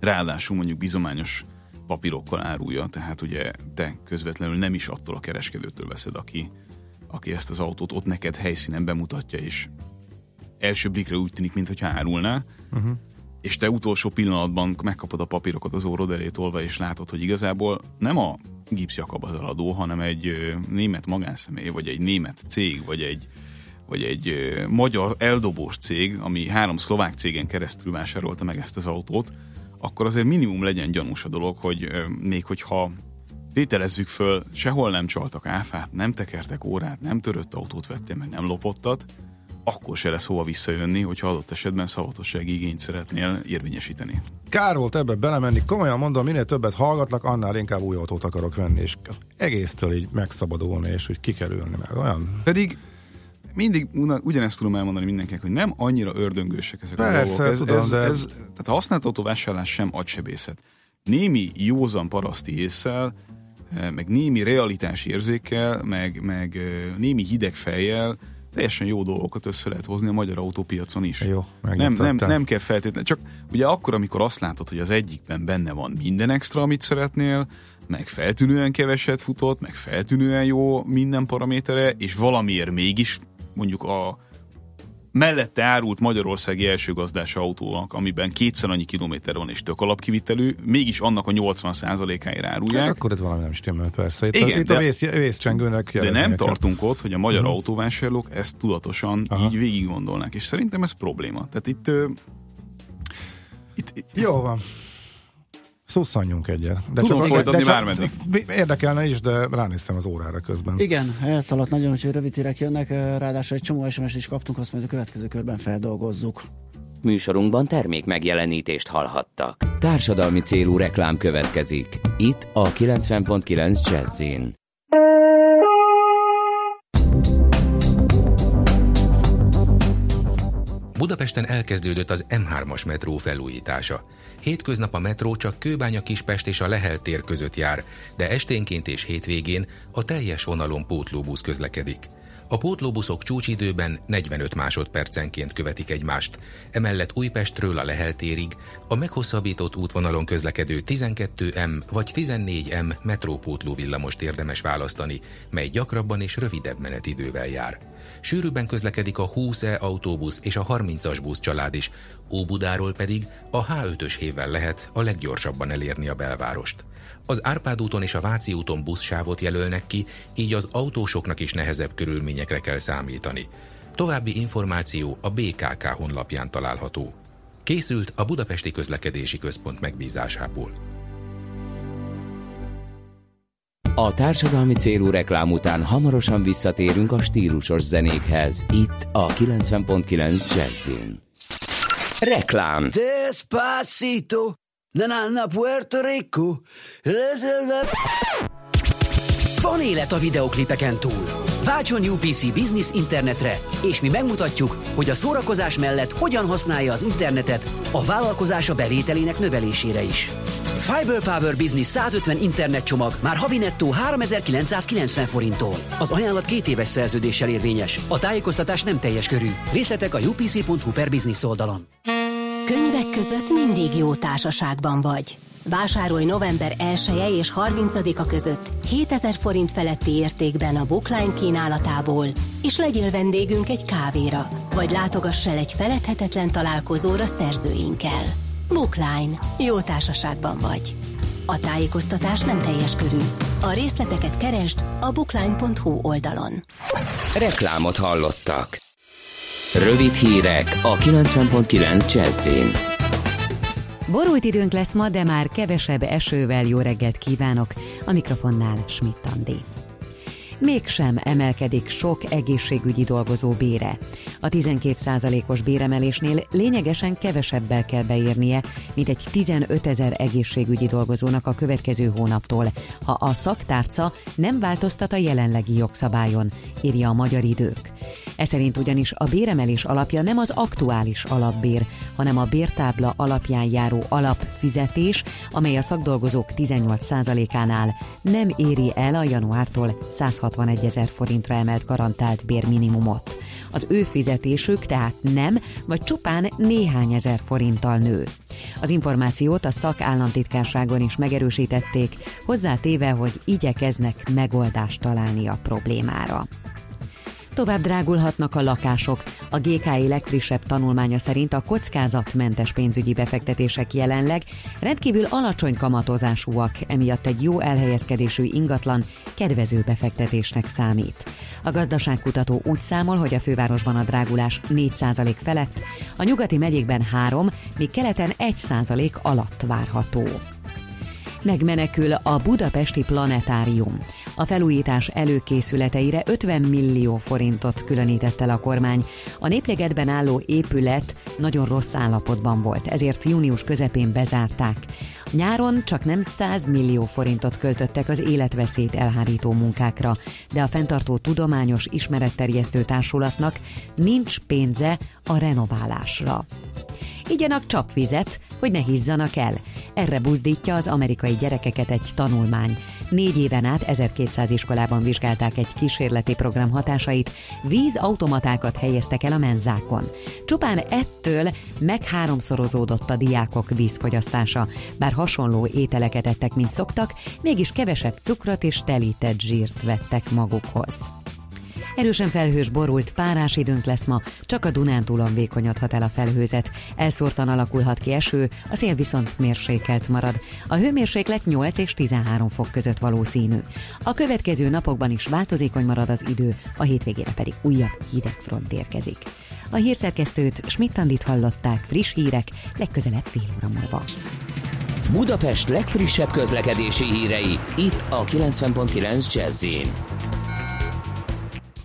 ráadásul mondjuk bizományos papírokkal árulja, tehát ugye te közvetlenül nem is attól a kereskedőtől veszed, aki, aki ezt az autót ott neked helyszínen bemutatja, és első blikre úgy tűnik, mintha árulná, uh-huh. És te utolsó pillanatban megkapod a papírokat az órod elé tolva, és látod, hogy igazából nem a gipszjakab az eladó, hanem egy német magánszemély, vagy egy német cég, vagy egy, vagy egy magyar eldobós cég, ami három szlovák cégen keresztül vásárolta meg ezt az autót, akkor azért minimum legyen gyanús a dolog, hogy még hogyha tételezzük föl, sehol nem csaltak áfát, nem tekertek órát, nem törött autót vettél, meg nem lopottat, akkor se lesz hova visszajönni, hogyha adott esetben szavatossági igényt szeretnél érvényesíteni. Kár volt ebbe belemenni, komolyan mondom, minél többet hallgatlak, annál inkább új autót akarok venni, és az egésztől így megszabadulni, és hogy kikerülni, mert olyan Pedig mindig ugyanezt tudom elmondani mindenkinek, hogy nem annyira ördöngősek ezek Persze, a dolgok. Ez, tudom, ez, de- ez, tehát a használt autóvásárlás sem agysebészet. Némi józan paraszti észsel, eh, meg némi realitás érzékkel, meg, meg eh, némi hideg fejjel teljesen jó dolgokat össze lehet hozni a magyar autópiacon is. Jó, nem, nem, nem kell feltétlenül, csak ugye akkor, amikor azt látod, hogy az egyikben benne van minden extra, amit szeretnél, meg feltűnően keveset futott, meg feltűnően jó minden paramétere, és valamiért mégis mondjuk a mellette árult Magyarországi első gazdás autónak, amiben kétszer annyi kilométer van és tök alapkivitelű, mégis annak a 80%-áért árulják. Hát akkor itt valami nem stimmel, persze. Itt, Igen, a, itt a de- vész, vészcsengőnek De nem tartunk ott, hogy a magyar uh-huh. autóvásárlók ezt tudatosan Aha. így végig gondolnák, és szerintem ez probléma. Tehát itt, itt, itt Jó van. Szusszanjunk egyet. De Tudom csak, folytatni de csak bármeddig. Érdekelne is, de ránéztem az órára közben. Igen, elszaladt nagyon, hogy rövid hírek jönnek, ráadásul egy csomó SMS-t is kaptunk, azt majd a következő körben feldolgozzuk. Műsorunkban termék megjelenítést hallhattak. Társadalmi célú reklám következik. Itt a 90.9 Jazzin. Budapesten elkezdődött az M3-as metró felújítása. Hétköznap a metró csak Kőbánya Kispest és a Lehel tér között jár, de esténként és hétvégén a teljes vonalon pótlóbusz közlekedik. A pótlóbuszok csúcsidőben 45 másodpercenként követik egymást, emellett Újpestről a Lehel térig a meghosszabbított útvonalon közlekedő 12M vagy 14M metrópótló villamost érdemes választani, mely gyakrabban és rövidebb menetidővel jár. Sűrűbben közlekedik a 20E autóbusz és a 30-as busz család is, Óbudáról pedig a H5-ös hévvel lehet a leggyorsabban elérni a belvárost. Az Árpád úton és a Váci úton buszsávot jelölnek ki, így az autósoknak is nehezebb körülményekre kell számítani. További információ a BKK honlapján található. Készült a Budapesti Közlekedési Központ megbízásából. A társadalmi célú reklám után hamarosan visszatérünk a stílusos zenékhez. Itt a 90.9 Jazzin. Reklám. Despacito, nanana Puerto Rico, reserva... Van élet a videoklipeken túl. Váltson UPC Business internetre, és mi megmutatjuk, hogy a szórakozás mellett hogyan használja az internetet a vállalkozása bevételének növelésére is. Fiber Power Business 150 internetcsomag már havi nettó 3990 forinttól. Az ajánlat két éves szerződéssel érvényes. A tájékoztatás nem teljes körű. Részletek a upc.hu per business oldalon. Között mindig jó társaságban vagy. Vásárolj november 1 -e és 30-a között 7000 forint feletti értékben a Bookline kínálatából, és legyél vendégünk egy kávéra, vagy látogass el egy feledhetetlen találkozóra szerzőinkkel. Bookline. Jó társaságban vagy. A tájékoztatás nem teljes körű. A részleteket keresd a bookline.hu oldalon. Reklámot hallottak. Rövid hírek a 90.9 Jazzin. Borult időnk lesz ma, de már kevesebb esővel jó reggelt kívánok. A mikrofonnál Schmidt Andi. Mégsem emelkedik sok egészségügyi dolgozó bére. A 12%-os béremelésnél lényegesen kevesebbel kell beérnie, mint egy 15 ezer egészségügyi dolgozónak a következő hónaptól, ha a szaktárca nem változtat a jelenlegi jogszabályon, írja a Magyar Idők. Ez szerint ugyanis a béremelés alapja nem az aktuális alapbér, hanem a bértábla alapján járó alapfizetés, amely a szakdolgozók 18%-ánál nem éri el a januártól 161 ezer forintra emelt garantált bérminimumot. Az ő fizetésük tehát nem, vagy csupán néhány ezer forinttal nő. Az információt a szakállamtitkárságon is megerősítették, hozzátéve, hogy igyekeznek megoldást találni a problémára. Tovább drágulhatnak a lakások. A GKI legfrissebb tanulmánya szerint a kockázatmentes pénzügyi befektetések jelenleg rendkívül alacsony kamatozásúak, emiatt egy jó elhelyezkedésű ingatlan kedvező befektetésnek számít. A gazdaságkutató úgy számol, hogy a fővárosban a drágulás 4% felett, a nyugati megyékben 3, míg keleten 1% alatt várható. Megmenekül a budapesti planetárium. A felújítás előkészületeire 50 millió forintot különített el a kormány. A népligetben álló épület nagyon rossz állapotban volt, ezért június közepén bezárták. Nyáron csak nem 100 millió forintot költöttek az életveszélyt elhárító munkákra, de a fenntartó tudományos ismeretterjesztő társulatnak nincs pénze a renoválásra. Igyanak csapvizet, hogy ne hizzanak el. Erre buzdítja az amerikai gyerekeket egy tanulmány. Négy éven át 1200 iskolában vizsgálták egy kísérleti program hatásait, vízautomatákat helyeztek el a menzákon. Csupán ettől meg háromszorozódott a diákok vízfogyasztása, bár hasonló ételeket ettek, mint szoktak, mégis kevesebb cukrot és telített zsírt vettek magukhoz. Erősen felhős borult párás időnk lesz ma, csak a Dunántúlon vékonyodhat el a felhőzet. Elszórtan alakulhat ki eső, a szél viszont mérsékelt marad. A hőmérséklet 8 és 13 fok között valószínű. A következő napokban is változékony marad az idő, a hétvégére pedig újabb hideg front érkezik. A hírszerkesztőt Schmidt-Tandit hallották, friss hírek, legközelebb fél óra múlva. Budapest legfrissebb közlekedési hírei, itt a 90.9 jazz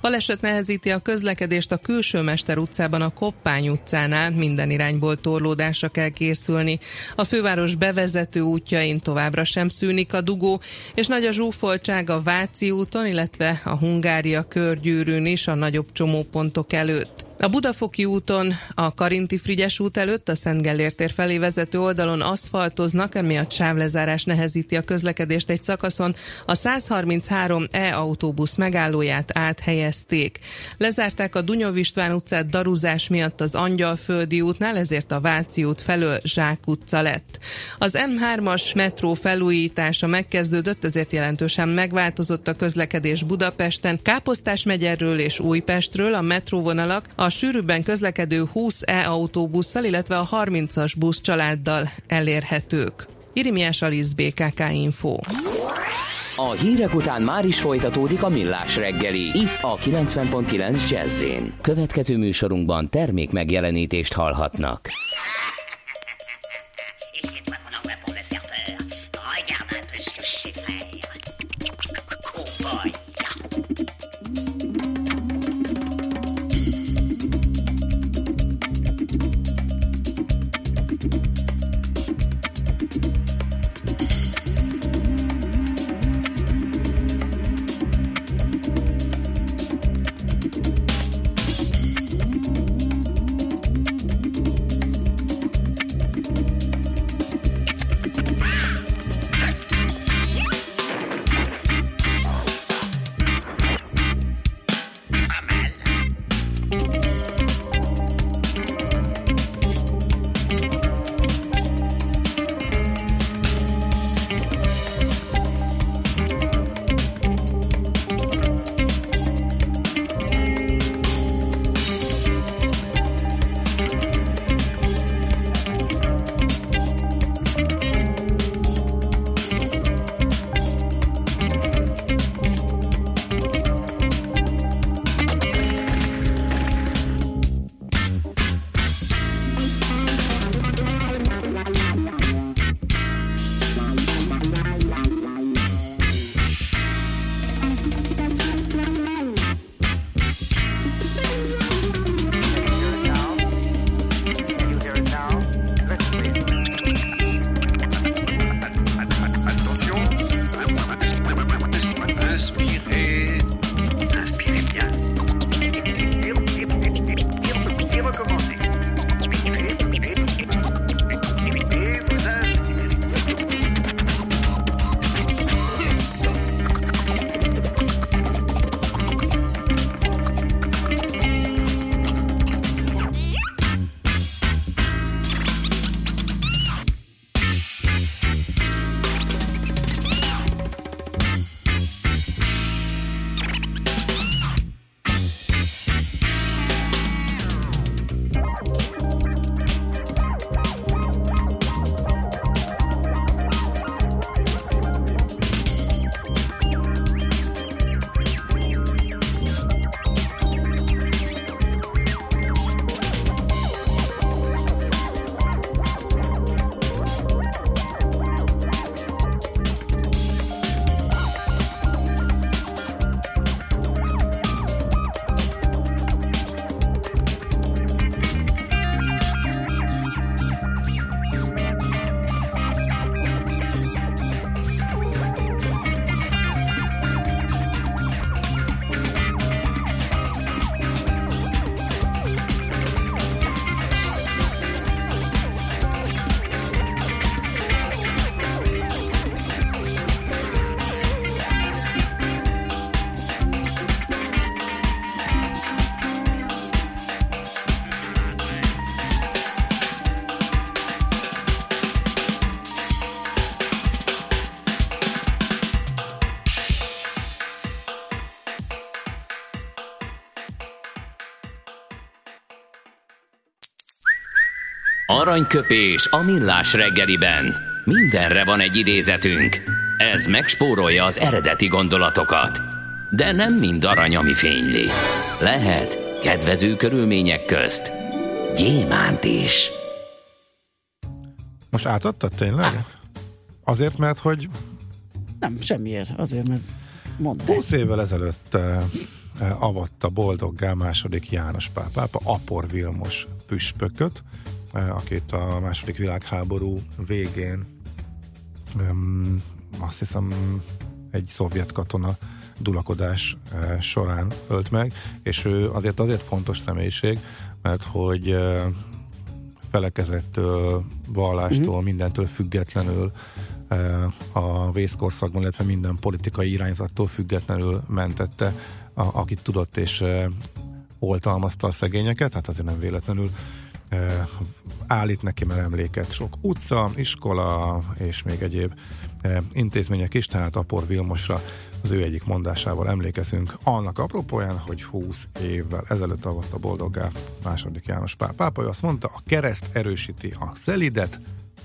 Baleset nehezíti a közlekedést a Külső Mester utcában a Koppány utcánál, minden irányból torlódásra kell készülni. A főváros bevezető útjain továbbra sem szűnik a dugó, és nagy a zsúfoltság a Váci úton, illetve a Hungária körgyűrűn is a nagyobb csomópontok előtt. A Budafoki úton, a Karinti Frigyes út előtt a Szent Gellért felé vezető oldalon aszfaltoznak, emiatt sávlezárás nehezíti a közlekedést egy szakaszon. A 133 E-autóbusz megállóját áthelyezték. Lezárták a Dunyov István utcát daruzás miatt az Angyalföldi útnál, ezért a Váci út felől Zsák utca lett. Az M3-as metró felújítása megkezdődött, ezért jelentősen megváltozott a közlekedés Budapesten. Káposztás megyerről és Újpestről a metróvonalak a a sűrűbben közlekedő 20 e-autóbusszal, illetve a 30-as busz családdal elérhetők. Irimiás Alisz BKK Info. A hírek után már is folytatódik a millás reggeli. Itt a 90.9 jazz Következő műsorunkban termék megjelenítést hallhatnak. Aranyköpés a millás reggeliben. Mindenre van egy idézetünk. Ez megspórolja az eredeti gondolatokat. De nem mind arany, ami fényli. Lehet kedvező körülmények közt gyémánt is. Most átadtad tényleg? Azért, mert hogy Nem, semmiért. Azért, mert mondd. 20 évvel ezelőtt eh, eh, avatta boldoggá második János Pál pápa Apor Vilmos püspököt, akit a második világháború végén azt hiszem egy szovjet katona dulakodás eh, során ölt meg, és ő azért azért fontos személyiség, mert hogy eh, felekezettől, vallástól, uh-huh. mindentől függetlenül eh, a vészkorszakban, illetve minden politikai irányzattól függetlenül mentette, a, akit tudott, és eh, oltalmazta a szegényeket, hát azért nem véletlenül eh, állít neki már emléket sok utca, iskola és még egyéb intézmények is, tehát Apor Vilmosra az ő egyik mondásával emlékezünk annak apropóján, hogy 20 évvel ezelőtt avatta boldoggá második János Pál pápa, azt mondta, a kereszt erősíti a szelidet,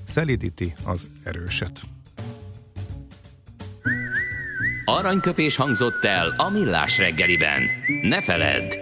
szelidíti az erőset. Aranyköpés hangzott el a millás reggeliben. Ne feledd,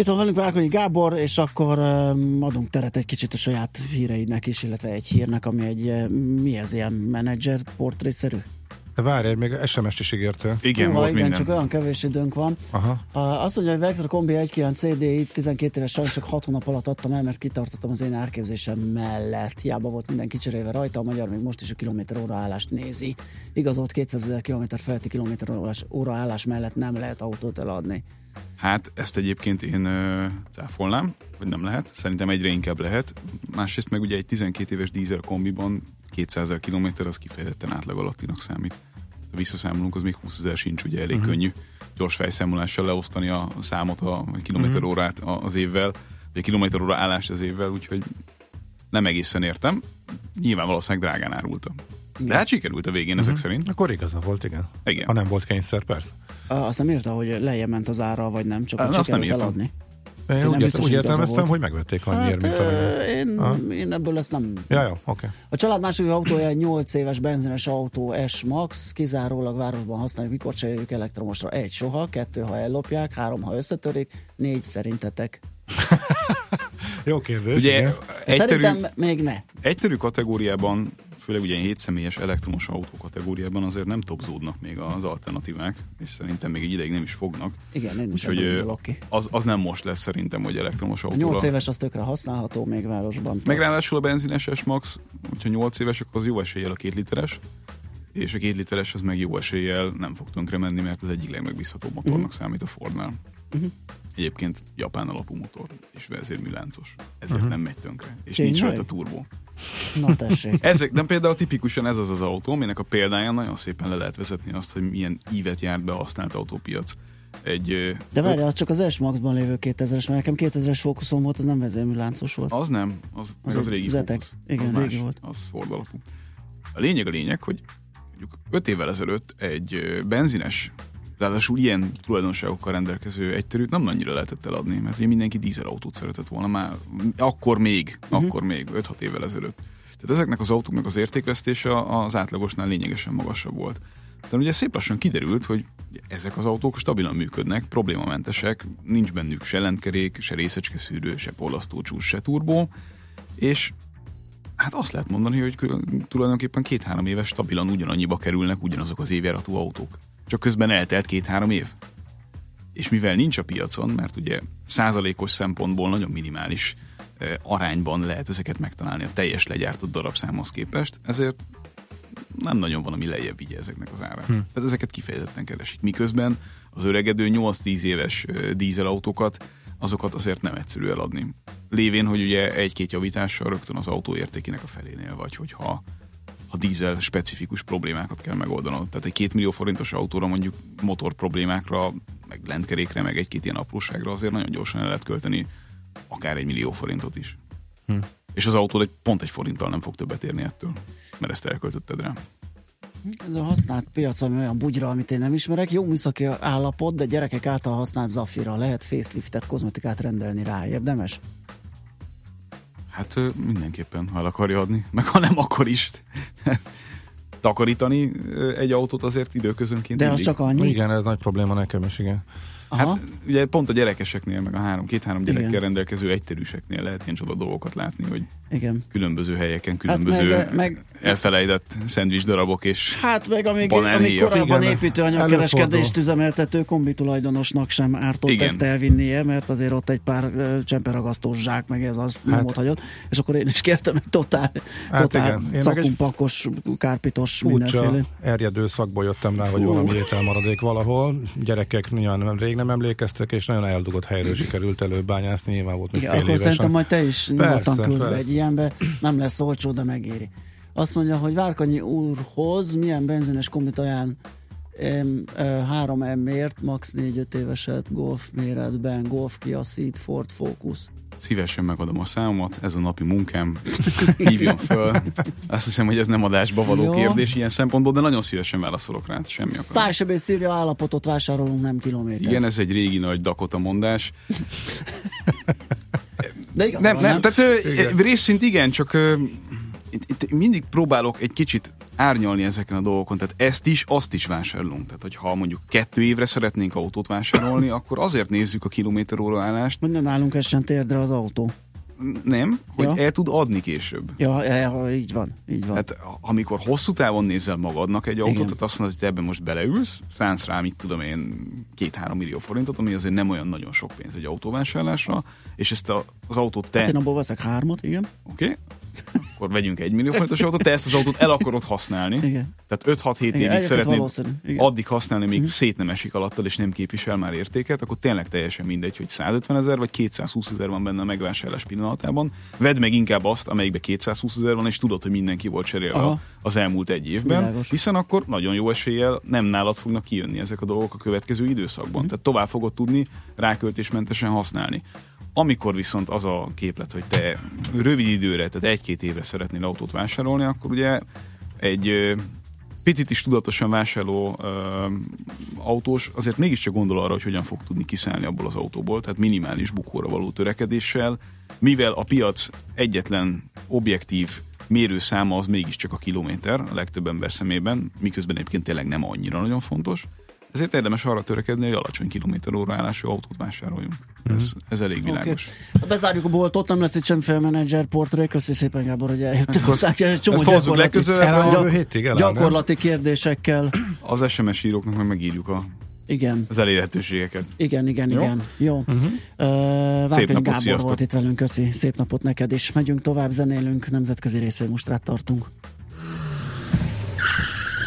Itt van velünk Várkonyi Gábor, és akkor adunk teret egy kicsit a saját híreidnek is, illetve egy hírnek, ami egy, mi ez, ilyen menedzser portrészerű? Várj, még SMS-t is ígértél. Igen, Húha, volt igen, minden. csak olyan kevés időnk van. Aha. Azt mondja, hogy Vectra Kombi 1.9 CDI 12 éves sajnos csak 6 hónap alatt adtam el, mert kitartottam az én árképzésem mellett. Hiába volt minden kicserélve rajta, a magyar még most is a kilométer óra állást nézi. Igazolt 200 ezer kilométer feletti kilométer órás- óra állás mellett nem lehet autót eladni. Hát ezt egyébként én ö, cáfolnám, hogy nem lehet. Szerintem egyre inkább lehet. Másrészt meg ugye egy 12 éves dízel kombiban 200 ezer kilométer az kifejezetten átlag alattinak számít. Ha visszaszámolunk, az még 20 ezer sincs, ugye elég uh-huh. könnyű gyors fejszámolással leosztani a számot, a kilométer órát a- az évvel, vagy a kilométer óra állást az évvel, úgyhogy nem egészen értem. Nyilván valószínűleg drágán árulta. De hát sikerült a végén ezek szerint. Akkor igaza volt, igen. Igen. Ha nem volt kényszer, persze. Uh, azt nem írta, hogy lejjebb ment az ára, vagy nem, csak hogy azt nem írtam. eladni. Én nem úgy, biztos, értem, úgy értelmeztem, hogy megvették annyiért, Hát, mint amennyi. én, Ha? én ebből ezt nem... Ja, jó, oké. A család második autója egy 8 éves benzines autó S-Max, kizárólag városban használjuk, mikor cseréljük elektromosra. Egy soha, kettő, ha ellopják, három, ha összetörik, négy szerintetek. Jó kérdés. Ugye igen. egyterű, Szerintem még ne. egyterű kategóriában, főleg ugye 7 személyes elektromos autó kategóriában azért nem topzódnak még az alternatívák, és szerintem még egy ideig nem is fognak. Igen, én is Úgyhogy ki. az, az nem most lesz szerintem, hogy elektromos A autóra. 8 éves az tökre használható még városban. Meg ráadásul a benzines S-Max, hogyha 8 éves, akkor az jó eséllyel a két literes, és a két literes az meg jó eséllyel nem fog tönkre menni, mert az egyik legmegbízhatóbb motornak uh-huh. számít a Fordnál. Uh-huh. Egyébként japán alapú motor, és vezérműláncos. Ezért uh-huh. nem megy tönkre. És nincs Tényleg? rajta turbó. Na tessék. Ezek, de például tipikusan ez az az autó, aminek a példáján nagyon szépen le lehet vezetni azt, hogy milyen ívet járt be a használt autópiac. Egy, De várj, az csak az S-Maxban lévő 2000-es, mert nekem 2000-es fókuszom volt, az nem vezérműláncos volt. Az nem, az, az, Az régi Zetek. Igen, az régi volt. Az Ford alapú. A lényeg a lényeg, hogy mondjuk 5 évvel ezelőtt egy benzines, ráadásul ilyen tulajdonságokkal rendelkező egyterűt nem annyira lehetett eladni, mert ugye mindenki dízelautót szeretett volna már, akkor még, uh-huh. akkor még, 5-6 évvel ezelőtt. Tehát ezeknek az autóknak az értékvesztése az átlagosnál lényegesen magasabb volt. Aztán ugye szép lassan kiderült, hogy ezek az autók stabilan működnek, problémamentesek, nincs bennük se lentkerék, se részecskeszűrő, se porlasztócsúsz, se turbó, és hát azt lehet mondani, hogy tulajdonképpen két-három éves stabilan ugyanannyiba kerülnek ugyanazok az évjáratú autók. Csak közben eltelt két-három év. És mivel nincs a piacon, mert ugye százalékos szempontból nagyon minimális arányban lehet ezeket megtalálni a teljes legyártott darabszámhoz képest, ezért nem nagyon van, ami lejjebb vigye ezeknek az árát. Hm. Tehát ezeket kifejezetten keresik. Miközben az öregedő 8-10 éves dízelautókat, azokat azért nem egyszerű eladni. Lévén, hogy ugye egy-két javítással rögtön az autó értékének a felénél vagy, hogyha ha dízel specifikus problémákat kell megoldanod. Tehát egy két millió forintos autóra mondjuk motor problémákra, meg lentkerékre, meg egy-két ilyen apróságra azért nagyon gyorsan el lehet költeni akár egy millió forintot is. Hm. És az autód egy, pont egy forinttal nem fog többet érni ettől, mert ezt elköltötted rá. Ez a használt piac, ami olyan bugyra, amit én nem ismerek. Jó műszaki állapot, de gyerekek által használt Zafira lehet faceliftet, kozmetikát rendelni rá. Érdemes? Hát mindenképpen, ha el akarja adni, meg ha nem, akkor is. Takarítani egy autót azért időközönként De az mindig. csak annyi? Igen, ez nagy probléma nekem is, igen. Aha. Hát ugye pont a gyerekeseknél, meg a három, két-három gyerekkel Igen. rendelkező egyterűseknél lehet ilyen csoda dolgokat látni, hogy Igen. különböző helyeken, Hát különböző meg- meg- elfelejtett szendvics darabok és Hát meg amíg, amíg korábban építőanyagkereskedést üzemeltető kombitulajdonosnak sem ártott Igen. ezt elvinnie, mert azért ott egy pár ö, csemperagasztós zsák, meg ez az Hát- nyomot hagyott, és akkor én is kértem egy totál, Hát totál cakumpakos, kárpitos mindenféle. erjedő szakból jöttem rá, hogy Fú. valami ételmaradék valahol. Gyerekek nyilván rég nem emlékeztek, és nagyon eldugott helyről sikerült előbányászni. Nyilván volt még Igen, fél akkor évesen. szerintem majd te is nyugodtan küldve egy ilyenbe, nem lesz olcsó, de megéri. Azt mondja, hogy Várkanyi úrhoz milyen benzines kombit ajánl em, ö, 3M-ért, max 4-5 éveset golf méretben, golf Kia Ceed, Ford Focus. Szívesen megadom a számomat, ez a napi munkám, hívjon föl. Azt hiszem, hogy ez nem adásba való Jó. kérdés ilyen szempontból, de nagyon szívesen válaszolok rá, semmi akadály. Szájsebész írja állapotot vásárolunk, nem kilométer. Igen, ez egy régi nagy Dakota mondás. De igaz, Nem, van, nem, tehát ö, Igen. részint igen, csak ö, itt, itt mindig próbálok egy kicsit árnyalni ezeken a dolgokon, tehát ezt is, azt is vásárolunk. Tehát, hogyha mondjuk kettő évre szeretnénk autót vásárolni, akkor azért nézzük a kilométer óra állást, ne nálunk essen térdre az autó. nem, hogy Ja. el tud adni később. Ja, ja, így van, így van. Hát amikor hosszú távon nézel magadnak egy autót, Igen. tehát azt mondod, hogy ebben most beleülsz, szánsz rá, mit tudom én, két-három millió forintot, ami azért nem olyan nagyon sok pénz egy autóvásárlásra, és ezt a, az autót te, Hát én abból veszek hármat, igen. oké, okay, akkor vegyünk egy millió forintos autót, te ezt az autót el akarod használni, Igen. tehát 5-6-7 évig egyébként szeretnéd igen. addig használni, míg szét nem esik alattal, és nem képvisel már értéket, akkor tényleg teljesen mindegy, hogy 150 ezer vagy 220 ezer van benne a megvásárlás pillanatában. Vedd meg inkább azt, amelyikbe 220 ezer van, és tudod, hogy mindenki volt cserélve Aha. az elmúlt egy évben, Világos. hiszen akkor nagyon jó eséllyel nem nálad fognak kijönni ezek a dolgok a következő időszakban. Tehát tovább fogod tudni ráköltésmentesen használni. Amikor viszont az a képlet, hogy te rövid időre, tehát egy-két évre szeretnél autót vásárolni, akkor ugye egy picit is tudatosan vásárló ö, autós azért mégiscsak gondol arra, hogy hogyan fog tudni kiszállni abból az autóból, tehát minimális bukóra való törekedéssel, mivel a piac egyetlen objektív mérőszáma az mégiscsak a kilométer a legtöbb ember szemében, miközben egyébként tényleg nem annyira nagyon fontos, ezért érdemes arra törekedni, hogy alacsony kilométer óra állású autót vásároljunk. Ez, ez elég világos. Okay. Bezárjuk a boltot, nem lesz itt semmiféle menedzser portré. Köszi szépen, Gábor, hogy eljöttek hozzánk. Egy csomó gyakorlati, legközelebb, hétig kérdésekkel. Az SMS íróknak meg megírjuk a, Igen. az elérhetőségeket. Igen, igen, Jó? igen. Jó. Uh-huh. Uh, Szép napot, Gábor sziasztok. volt itt velünk, köszi. Szép napot neked is. Megyünk tovább, zenélünk, nemzetközi részén most rá tartunk.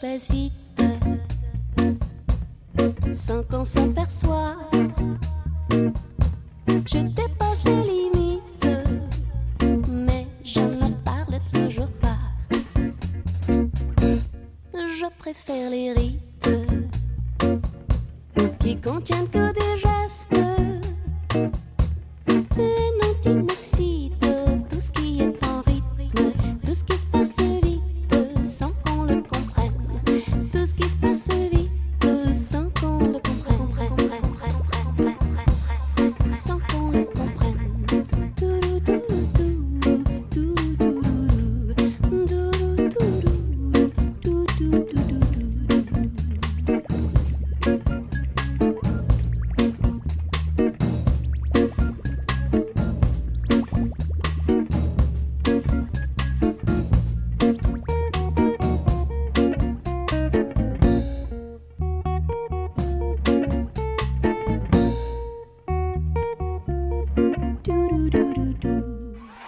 passe vite. Cinq ans s'aperçoit.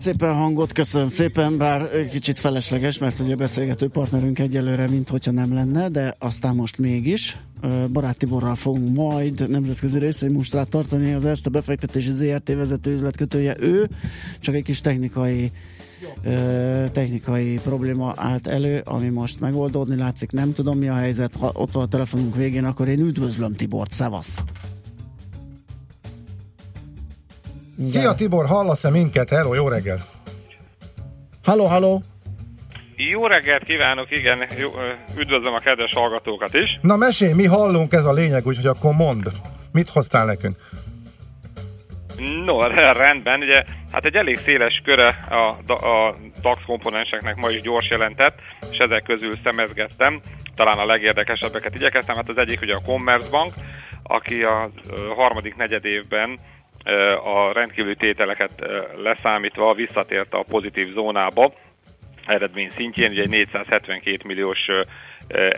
Szépen hangot, köszönöm szépen, bár kicsit felesleges, mert ugye beszélgető partnerünk egyelőre, mint hogyha nem lenne, de aztán most mégis. Barát Tiborral fogunk majd nemzetközi részvénymustrát tartani, az Erste befektetési ZRT vezető üzletkötője ő, csak egy kis technikai technikai probléma állt elő, ami most megoldódni látszik, nem tudom mi a helyzet, ha ott van a telefonunk végén, akkor én üdvözlöm Tibort, szevasz! Szia Tibor, hallasz-e minket? Hello, jó reggel! Halló, halló! Jó reggelt kívánok, igen, jó, üdvözlöm a kedves hallgatókat is. Na mesélj, mi hallunk, ez a lényeg, úgyhogy akkor mondd. Mit hoztál nekünk? No, rendben, ugye, hát egy elég széles köre a, a DAX komponenseknek ma is gyors jelentett, és ezek közül szemezgettem, talán a legérdekesebbeket igyekeztem, hát az egyik ugye a Commerzbank, aki a harmadik negyedévben ö, a rendkívüli tételeket leszámítva visszatért a pozitív zónába, eredmény szintjén, ugye egy 472 milliós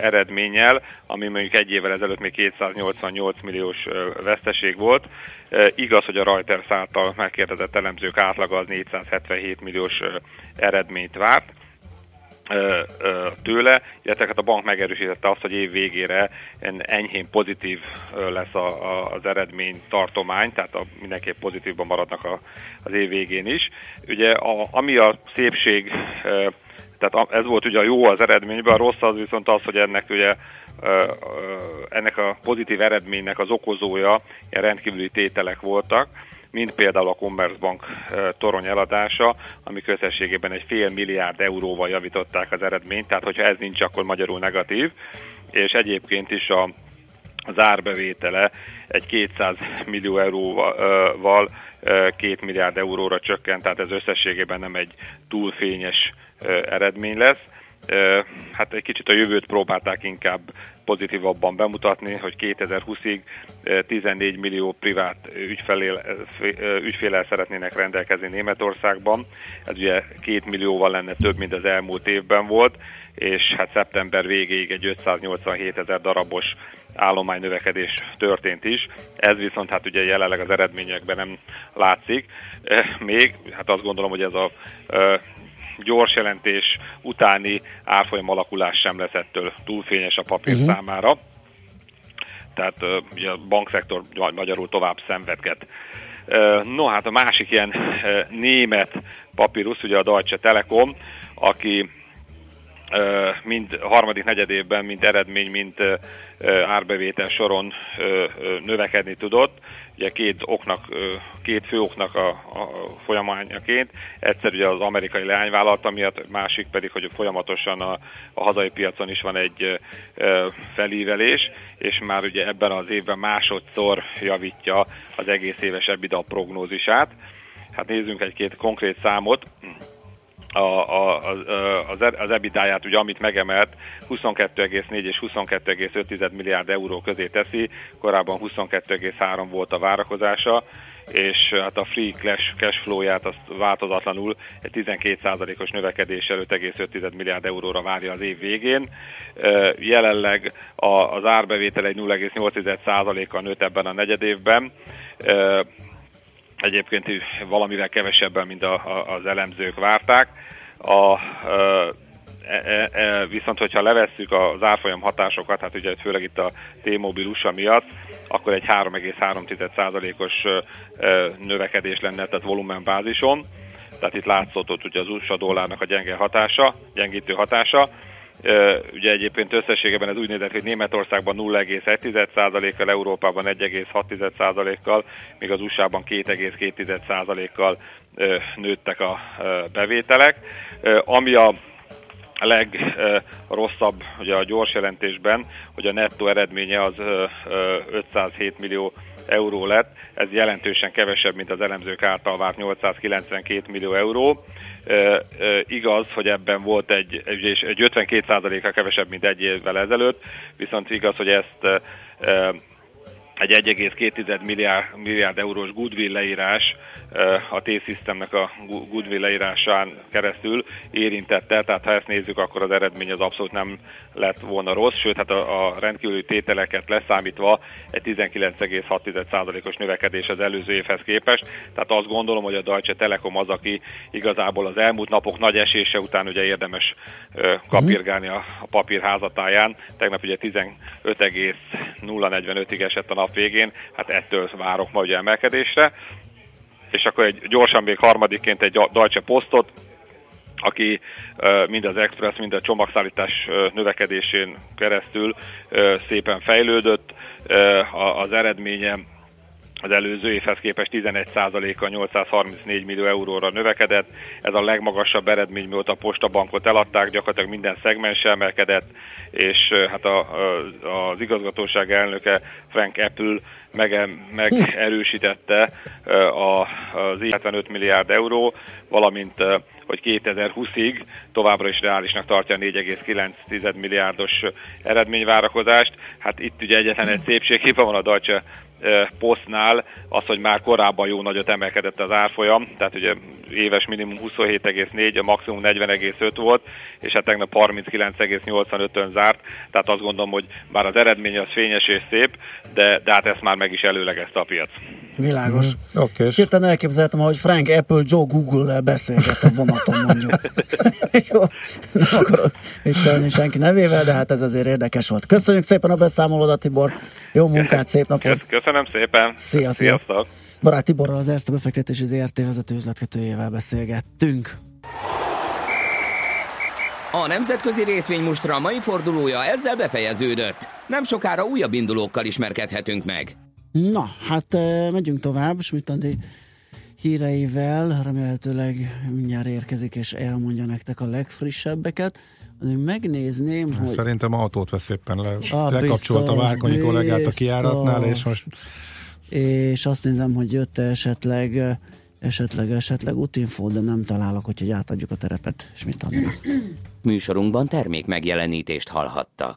eredménnyel, ami mondjuk egy évvel ezelőtt még 288 milliós veszteség volt. Igaz, hogy a Reuters által megkérdezett elemzők átlaga az 477 milliós eredményt várt tőle, illetve hát a bank megerősítette azt, hogy év végére en- enyhén pozitív lesz a, a, az eredmény tartomány, tehát a, mindenképp pozitívban maradnak a, az év végén is. Ugye a, ami a szépség, tehát ez volt ugye a jó az eredményben, a rossz az viszont az, hogy ennek ugye ennek a pozitív eredménynek az okozója ilyen rendkívüli tételek voltak, mint például a Commerzbank torony eladása, ami összességében egy fél milliárd euróval javították az eredményt, tehát hogyha ez nincs, akkor magyarul negatív, és egyébként is a az árbevétele egy 200 millió euróval 2 milliárd euróra csökkent, tehát ez összességében nem egy túl fényes ö, eredmény lesz. Hát egy kicsit a jövőt próbálták inkább pozitívabban bemutatni, hogy 2020-ig ö, 14 millió privát ügyfélel szeretnének rendelkezni Németországban. Ez ugye 2 millióval lenne több, mint az elmúlt évben volt, és hát szeptember végéig egy 587 ezer darabos állománynövekedés történt is. Ez viszont hát ugye jelenleg az eredményekben nem látszik. Még, hát azt gondolom, hogy ez a gyors jelentés utáni árfolyam alakulás sem lesz ettől túlfényes a papír uh-huh. számára. Tehát ugye a bankszektor ma- magyarul tovább szenvedget. No hát a másik ilyen német papírus, ugye a Deutsche Telekom, aki mind harmadik negyedévben, mint eredmény, mint árbevétel soron növekedni tudott. Ugye két oknak, két fő oknak a, a folyamányaként. Egyszer ugye az amerikai leányvállalata miatt, másik pedig, hogy folyamatosan a, a hazai piacon is van egy ö, felívelés, és már ugye ebben az évben másodszor javítja az egész éves EBITDA prognózisát. Hát nézzünk egy-két konkrét számot a, a, az, az, az EBITDA-ját, ugye, amit megemelt, 22,4 és 22,5 milliárd euró közé teszi, korábban 22,3 volt a várakozása, és hát a free cash, cash flow-ját azt változatlanul egy 12%-os növekedéssel 5,5 milliárd euróra várja az év végén. Jelenleg az árbevétel egy 0,8%-kal nőtt ebben a negyedévben egyébként valamivel kevesebben, mint a, a, az elemzők várták. A, e, e, e, viszont, hogyha levesszük az árfolyam hatásokat, hát ugye főleg itt a T-Mobile USA miatt, akkor egy 3,3%-os növekedés lenne, tehát volumenbázison. Tehát itt látszott ott ugye az USA dollárnak a gyenge hatása, gyengítő hatása. Ugye egyébként összességében ez úgy nézett, hogy Németországban 0,1%-kal, Európában 1,6%-kal, míg az USA-ban 2,2%-kal nőttek a bevételek. Ami a legrosszabb ugye a gyors jelentésben, hogy a nettó eredménye az 507 millió euró lett, ez jelentősen kevesebb, mint az elemzők által várt 892 millió euró. Igaz, hogy ebben volt egy, egy 52%-a kevesebb, mint egy évvel ezelőtt, viszont igaz, hogy ezt egy 1,2 milliárd, milliárd eurós goodwill leírás a T-Systemnek a goodwill leírásán keresztül érintette, tehát ha ezt nézzük, akkor az eredmény az abszolút nem lett volna rossz, sőt, hát a, a rendkívüli tételeket leszámítva egy 19,6%-os növekedés az előző évhez képest, tehát azt gondolom, hogy a Deutsche Telekom az, aki igazából az elmúlt napok nagy esése után ugye érdemes kapirgálni a, a papír házatáján, tegnap ugye 15,045-ig esett a nap végén, hát ettől várok ma ugye emelkedésre, és akkor egy gyorsan még harmadikként egy Deutsche Postot, aki mind az express, mind a csomagszállítás növekedésén keresztül szépen fejlődött. Az eredménye az előző évhez képest 11%-a 834 millió euróra növekedett. Ez a legmagasabb eredmény, mióta a postabankot eladták, gyakorlatilag minden szegmens emelkedett, és hát a, a, az igazgatóság elnöke Frank Apple meg, megerősítette az 75 milliárd euró, valamint hogy 2020-ig továbbra is reálisnak tartja a 4,9 milliárdos eredményvárakozást. Hát itt ugye egyetlen egy szépségképpen van a Deutsche posztnál az, hogy már korábban jó nagyot emelkedett az árfolyam, tehát ugye éves minimum 27,4, a maximum 40,5 volt, és hát tegnap 39,85-ön zárt, tehát azt gondolom, hogy bár az eredmény az fényes és szép, de, de hát ezt már meg is előlegezte a piac. Világos. Mm, Oké. Okay. Hirtelen elképzeltem, hogy Frank Apple Joe Google-lel beszélget a vonaton mondjuk. Jó, nem akarok viccelni senki nevével, de hát ez azért érdekes volt. Köszönjük szépen a beszámolódat, Tibor. Jó munkát, szép napot. Köszönöm szépen. Szia, szia. Sziasztok. Barát Tiborral az Erste befektetési ZRT vezető üzletkötőjével beszélgettünk. A nemzetközi részvénymustra mai fordulója ezzel befejeződött. Nem sokára újabb indulókkal ismerkedhetünk meg. Na, hát megyünk tovább. Smitandi híreivel, remélhetőleg mindjárt érkezik és elmondja nektek a legfrissebbeket. Megnézném, hogy... Szerintem autót vesz éppen le. Ah, Lekapcsolta biztos, Márkonyi kollégát a biztos. kiáratnál, és most És azt nézem, hogy jött esetleg eh, esetleg, esetleg útinfó, de nem találok, úgyhogy átadjuk a terepet Schmidt Andinak. Műsorunkban termék megjelenítést hallhattak.